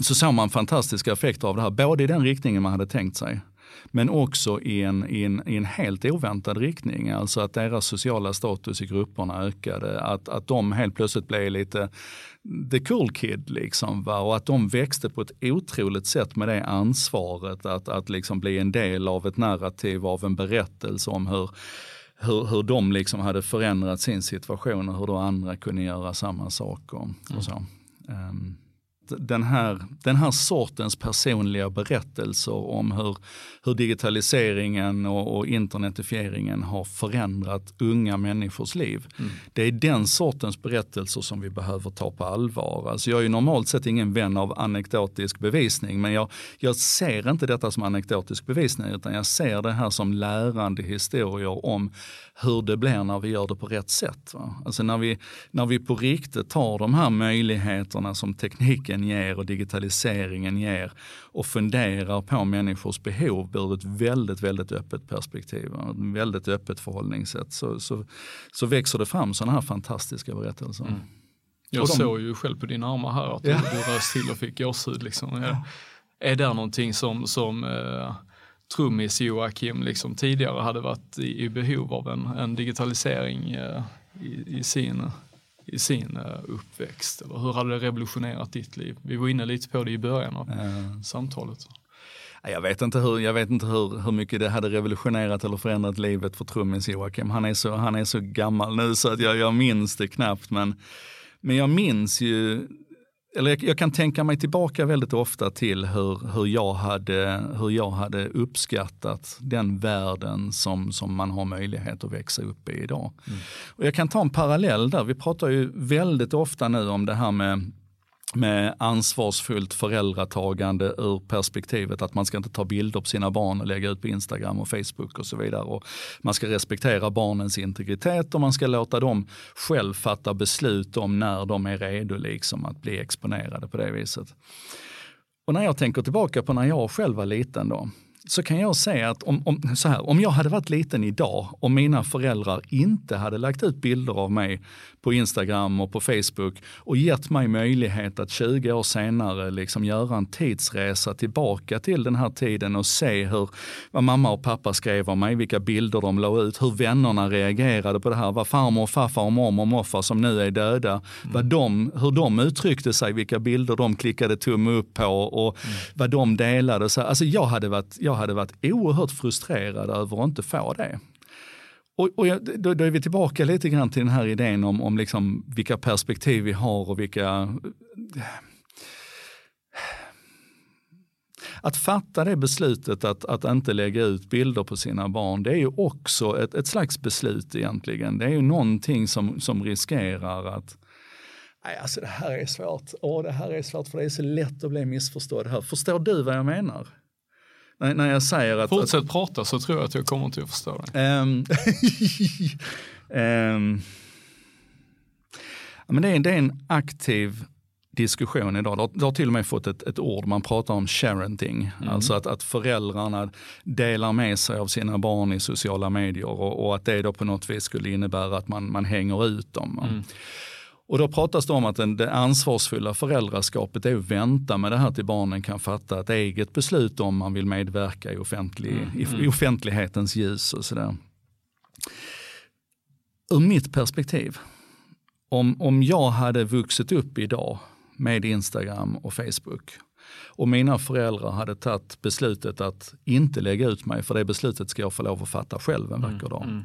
så såg man fantastiska effekter av det här, både i den riktningen man hade tänkt sig men också i en, i, en, i en helt oväntad riktning. Alltså att deras sociala status i grupperna ökade, att, att de helt plötsligt blev lite the cool kid liksom. Va? Och att de växte på ett otroligt sätt med det ansvaret att, att liksom bli en del av ett narrativ, av en berättelse om hur hur, hur de liksom hade förändrat sin situation och hur då andra kunde göra samma sak. Och, och så. Um, den här, den här sortens personliga berättelser om hur, hur digitaliseringen och, och internetifieringen har förändrat unga människors liv. Mm. Det är den sortens berättelser som vi behöver ta på allvar. Alltså jag är normalt sett ingen vän av anekdotisk bevisning, men jag, jag ser inte detta som anekdotisk bevisning, utan jag ser det här som lärande historier om hur det blir när vi gör det på rätt sätt. Va? Alltså när vi, när vi på riktigt tar de här möjligheterna som tekniken ger och digitaliseringen ger och funderar på människors behov ur ett väldigt, väldigt öppet perspektiv, ett väldigt öppet förhållningssätt, så, så, så växer det fram sådana här fantastiska berättelser. Mm. Jag de... såg ju själv på dina armar här att ja. du, du röst till och fick gåshud. Liksom. Ja. Är det någonting som, som eh, trummis Joakim liksom tidigare hade varit i, i behov av en, en digitalisering eh, i, i, sin, i sin eh, uppväxt? Eller hur hade det revolutionerat ditt liv? Vi var inne lite på det i början av mm. samtalet. Jag vet inte, hur, jag vet inte hur, hur mycket det hade revolutionerat eller förändrat livet för trummis Joakim. Han är så, han är så gammal nu så att jag, jag minns det knappt. Men, men jag minns ju eller jag, jag, kan tänka mig tillbaka väldigt ofta till hur, hur, jag, hade, hur jag hade uppskattat den världen som, som man har möjlighet att växa upp i idag. Mm. Och jag kan ta en parallell där. Vi pratar ju väldigt ofta nu om det här med med ansvarsfullt föräldratagande ur perspektivet att man ska inte ta bilder på sina barn och lägga ut på Instagram och Facebook och så vidare. Och man ska respektera barnens integritet och man ska låta dem själv fatta beslut om när de är redo liksom att bli exponerade på det viset. Och när jag tänker tillbaka på när jag själv var liten då, så kan jag säga att om, om, så här, om jag hade varit liten idag och mina föräldrar inte hade lagt ut bilder av mig på Instagram och på Facebook och gett mig möjlighet att 20 år senare liksom göra en tidsresa tillbaka till den här tiden och se hur, vad mamma och pappa skrev om mig, vilka bilder de la ut, hur vännerna reagerade på det här, vad farmor och farfar och mormor och morfar som nu är döda, mm. vad de, hur de uttryckte sig, vilka bilder de klickade tumme upp på och mm. vad de delade. Så, alltså jag hade varit, jag hade varit oerhört frustrerad över att inte få det. Och, och då, då, är vi tillbaka lite grann till den här idén om, om liksom vilka perspektiv vi har och vilka... Att fatta det beslutet att, att inte lägga ut bilder på sina barn, det är ju också ett, ett slags beslut egentligen. Det är ju någonting som, som riskerar att Nej, alltså det här är svårt. Åh, det här är svårt för det är så lätt att bli missförstådd här. Förstår du vad jag menar? När, när jag säger att... Fortsätt att, prata så tror jag att jag kommer till att förstå det. Um, um, men det, är, det är en aktiv diskussion idag. Det har, det har till och med fått ett, ett ord, man pratar om sharenting. Mm. Alltså att, att föräldrarna delar med sig av sina barn i sociala medier och, och, att det då på något vis skulle innebära att man, man hänger ut dem. Mm. Och då pratas det om att det ansvarsfulla föräldraskapet är att vänta med det här till barnen kan fatta ett eget beslut om man vill medverka i, offentlig, mm, i, mm. i offentlighetens ljus och sådär. Ur mitt perspektiv, om, om jag hade vuxit upp idag med Instagram och Facebook och mina föräldrar hade tagit beslutet att inte lägga ut mig, för det beslutet ska jag få lov att fatta själv en vacker dag. Mm.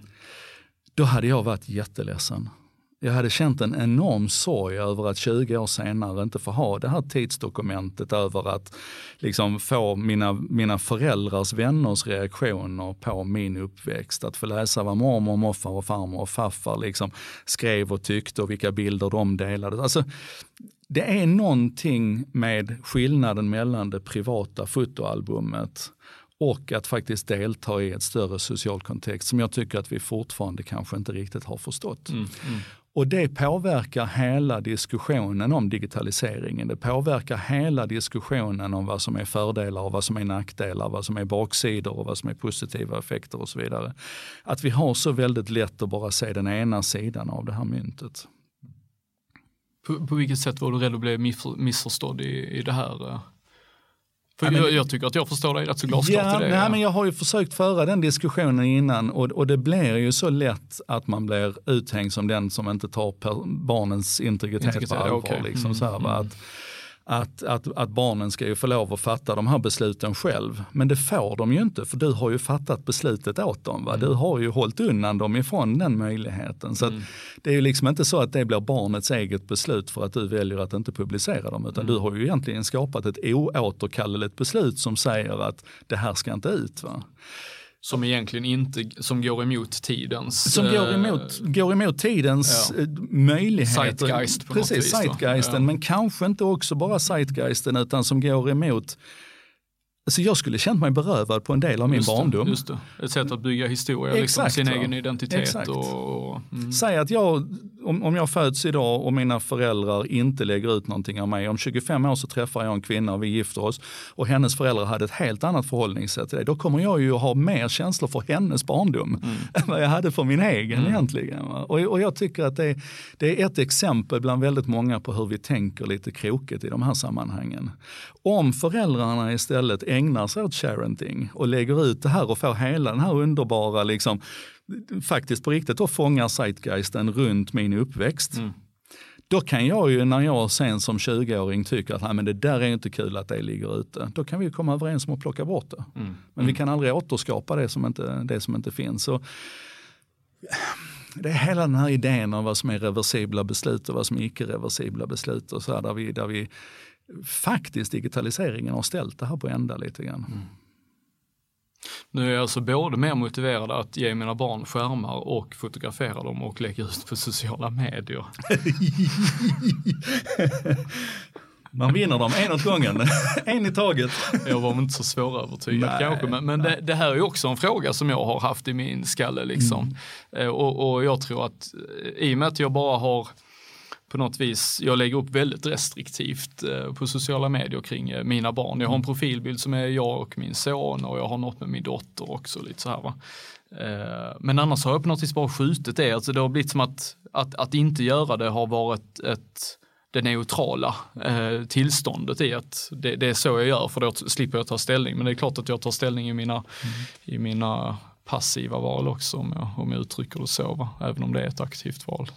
Då hade jag varit jätteledsen jag hade känt en enorm sorg över att 20 år senare inte få ha det här tidsdokumentet över att liksom få mina, mina föräldrars vänners reaktioner på min uppväxt. Att få läsa vad mormor, morfar och farmor och farfar liksom skrev och tyckte och vilka bilder de delade. Alltså, det är någonting med skillnaden mellan det privata fotoalbumet och att faktiskt delta i ett större social kontext som jag tycker att vi fortfarande kanske inte riktigt har förstått. Mm, mm. Och det påverkar hela diskussionen om digitaliseringen. Det påverkar hela diskussionen om vad som är fördelar och vad som är nackdelar, vad som är baksidor och vad som är positiva effekter och så vidare. Att vi har så väldigt lätt att bara se den ena sidan av det här myntet. På, på vilket sätt var du rädd att bli missförstådd i, i det här? Eh? För ja, men, jag, jag, tycker att jag förstår dig rätt så glasklart ja, i det. Nej, ja. men jag har ju försökt föra den diskussionen innan och, och det blir ju så lätt att man blir uthängd som den som inte tar per, barnens integritet, integritet på allvar. Okay. Liksom, mm, så här, mm. att, att, att, att barnen ska ju få lov att fatta de här besluten själv. Men det får de ju inte för du har ju fattat beslutet åt dem. Va? Du har ju hållit undan dem ifrån den möjligheten. Så det är ju liksom inte så att det blir barnets eget beslut för att du väljer att inte publicera dem. Utan du har ju egentligen skapat ett oåterkalleligt beslut som säger att det här ska inte ut. Va? Som egentligen inte, som går emot tidens... Som går eh, emot, går emot tidens ja. eh, möjligheter. Zeitgeist på något Precis, vis då. zeitgeisten. Ja. Men kanske inte också bara zeitgeisten utan som går emot Alltså jag skulle känt mig berövad på en del av min Just det, barndom. Just det. Ett sätt att bygga historia, liksom, Exakt, sin va? egen identitet. Exakt. Och, och, mm. Säg att jag, om, om jag föds idag och mina föräldrar inte lägger ut någonting av mig. Om 25 år så träffar jag en kvinna och vi gifter oss och hennes föräldrar hade ett helt annat förhållningssätt till det. Då kommer jag ju att ha mer känslor för hennes barndom än vad jag hade för min egen egentligen. va? Och, och jag tycker att det, det är ett exempel bland väldigt många på hur vi tänker lite krokigt i de här sammanhangen. Om föräldrarna istället ägnar sig åt parenting och lägger ut det här och får hela den här underbara, liksom, faktiskt på riktigt, då fångar zeitgeisten runt min uppväxt. Då kan jag ju när jag sen som 20-åring tycker att "Nej, men det där är inte kul att det ligger ute. Då kan vi komma överens om att plocka bort det. Men vi kan aldrig återskapa det som inte, det som inte finns. Så, det är hela den här idén om vad som är reversibla beslut och vad som är icke-reversibla beslut. Och så här, där, vi, där vi faktiskt digitaliseringen har ställt det här på ända lite grann. Nu är jag alltså både mer motiverad att ge mina barn skärmar och fotografera dem och lägga ut på sociala medier. Man vinner dem en åt gången, en i taget. Jag var inte så svårövertygad Nej, kanske, men, men det, det här är också en fråga som jag har haft i min skalle liksom. Eh, Och, och jag tror att eh, i och med att jag bara har på något vis, jag lägger upp väldigt restriktivt eh, på sociala medier kring eh, mina barn. Jag har en profilbild som är jag och min son och jag har något med min dotter också. Lite så här, va? Eh, Men annars har jag på något vis bara skjutit det. Alltså det har blivit som att, att, att inte göra det har varit ett, det neutrala eh, tillståndet i att det, det är så jag gör för då slipper jag ta ställning. Men det är klart att jag tar ställning i mina, i mina passiva val också om jag, om jag uttrycker det så. Va? Även om det är ett aktivt val.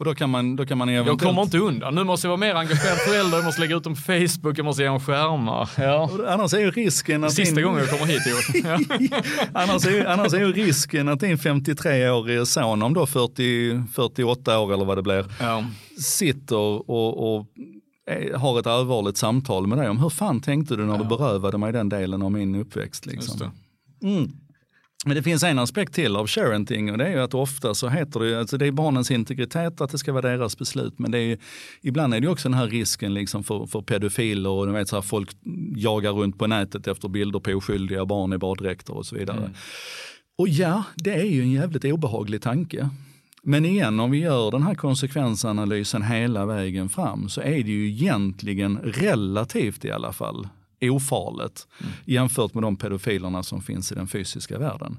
Och då kan man, då kan man Jag eventuellt... kommer inte undan. Nu måste jag vara mer engagerad förälder, jag måste lägga ut dem på Facebook, jag måste ge dem skärmar. Ja. Annars är ju risken att Sista din... gången jag kommer hit Joel. Ja. annars, är, annars är ju risken att din 53-årige son om då 40, 48 år eller vad det blir, Ja. sitter och, och har ett allvarligt samtal med dig om hur fan tänkte du när du berövade mig den delen av min uppväxt. Liksom. Mm. Men det finns en aspekt till av parenting och det är ju att ofta så heter det, alltså det är barnens integritet att det ska vara deras beslut. Men det är ju, ibland är det ju också den här risken liksom för, för pedofiler och du vet, så här, folk jagar runt på nätet efter bilder på oskyldiga barn i baddräkter och så vidare. Och ja, det är ju en jävligt obehaglig tanke. Men igen, om vi gör den här konsekvensanalysen hela vägen fram så är det ju egentligen relativt i alla fall ofarligt jämfört med de pedofilerna som finns i den fysiska världen.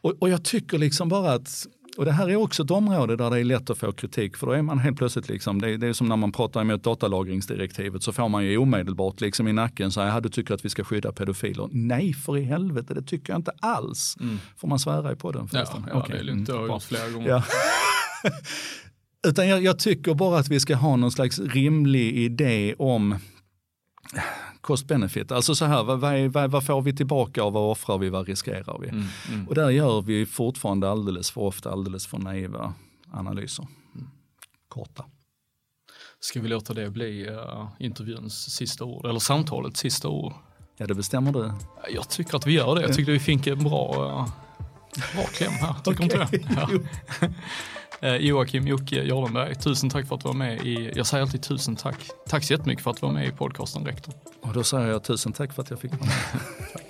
Och, och jag tycker liksom bara att och det här är också ett område där det är lätt att få kritik för då är man helt plötsligt, liksom, det, är, det är som när man pratar emot datalagringsdirektivet så får man ju omedelbart liksom i nacken så här, du tycker att vi ska skydda pedofiler. Nej för i helvete, det tycker jag inte alls. Får man svära i podden Ja, förresten? ja Okej, det är lugnt, det har jag gjort flera gånger. Ja. Utan jag, jag tycker bara att vi ska ha någon slags rimlig idé om cost-benefit. Alltså så här, vad, vad, vad, får vi tillbaka och vad offrar vi, vad riskerar vi? Och där gör vi fortfarande alldeles för ofta alldeles för naiva analyser. Korta. Ska vi låta det bli uh, intervjuns sista ord, eller samtalets sista ord? Ja, det bestämmer du. Jag tycker att vi gör det. Jag tyckte vi fick en bra, uh, bra kläm här. Tycker inte Okej. det? Ja. Eh, Joakim Jocke Jardenberg, tusen tack för att du var med i, jag säger alltid tusen tack. Tack så jättemycket för att du var med i podcasten Rektor. Och då säger jag tusen tack för att jag fick vara med.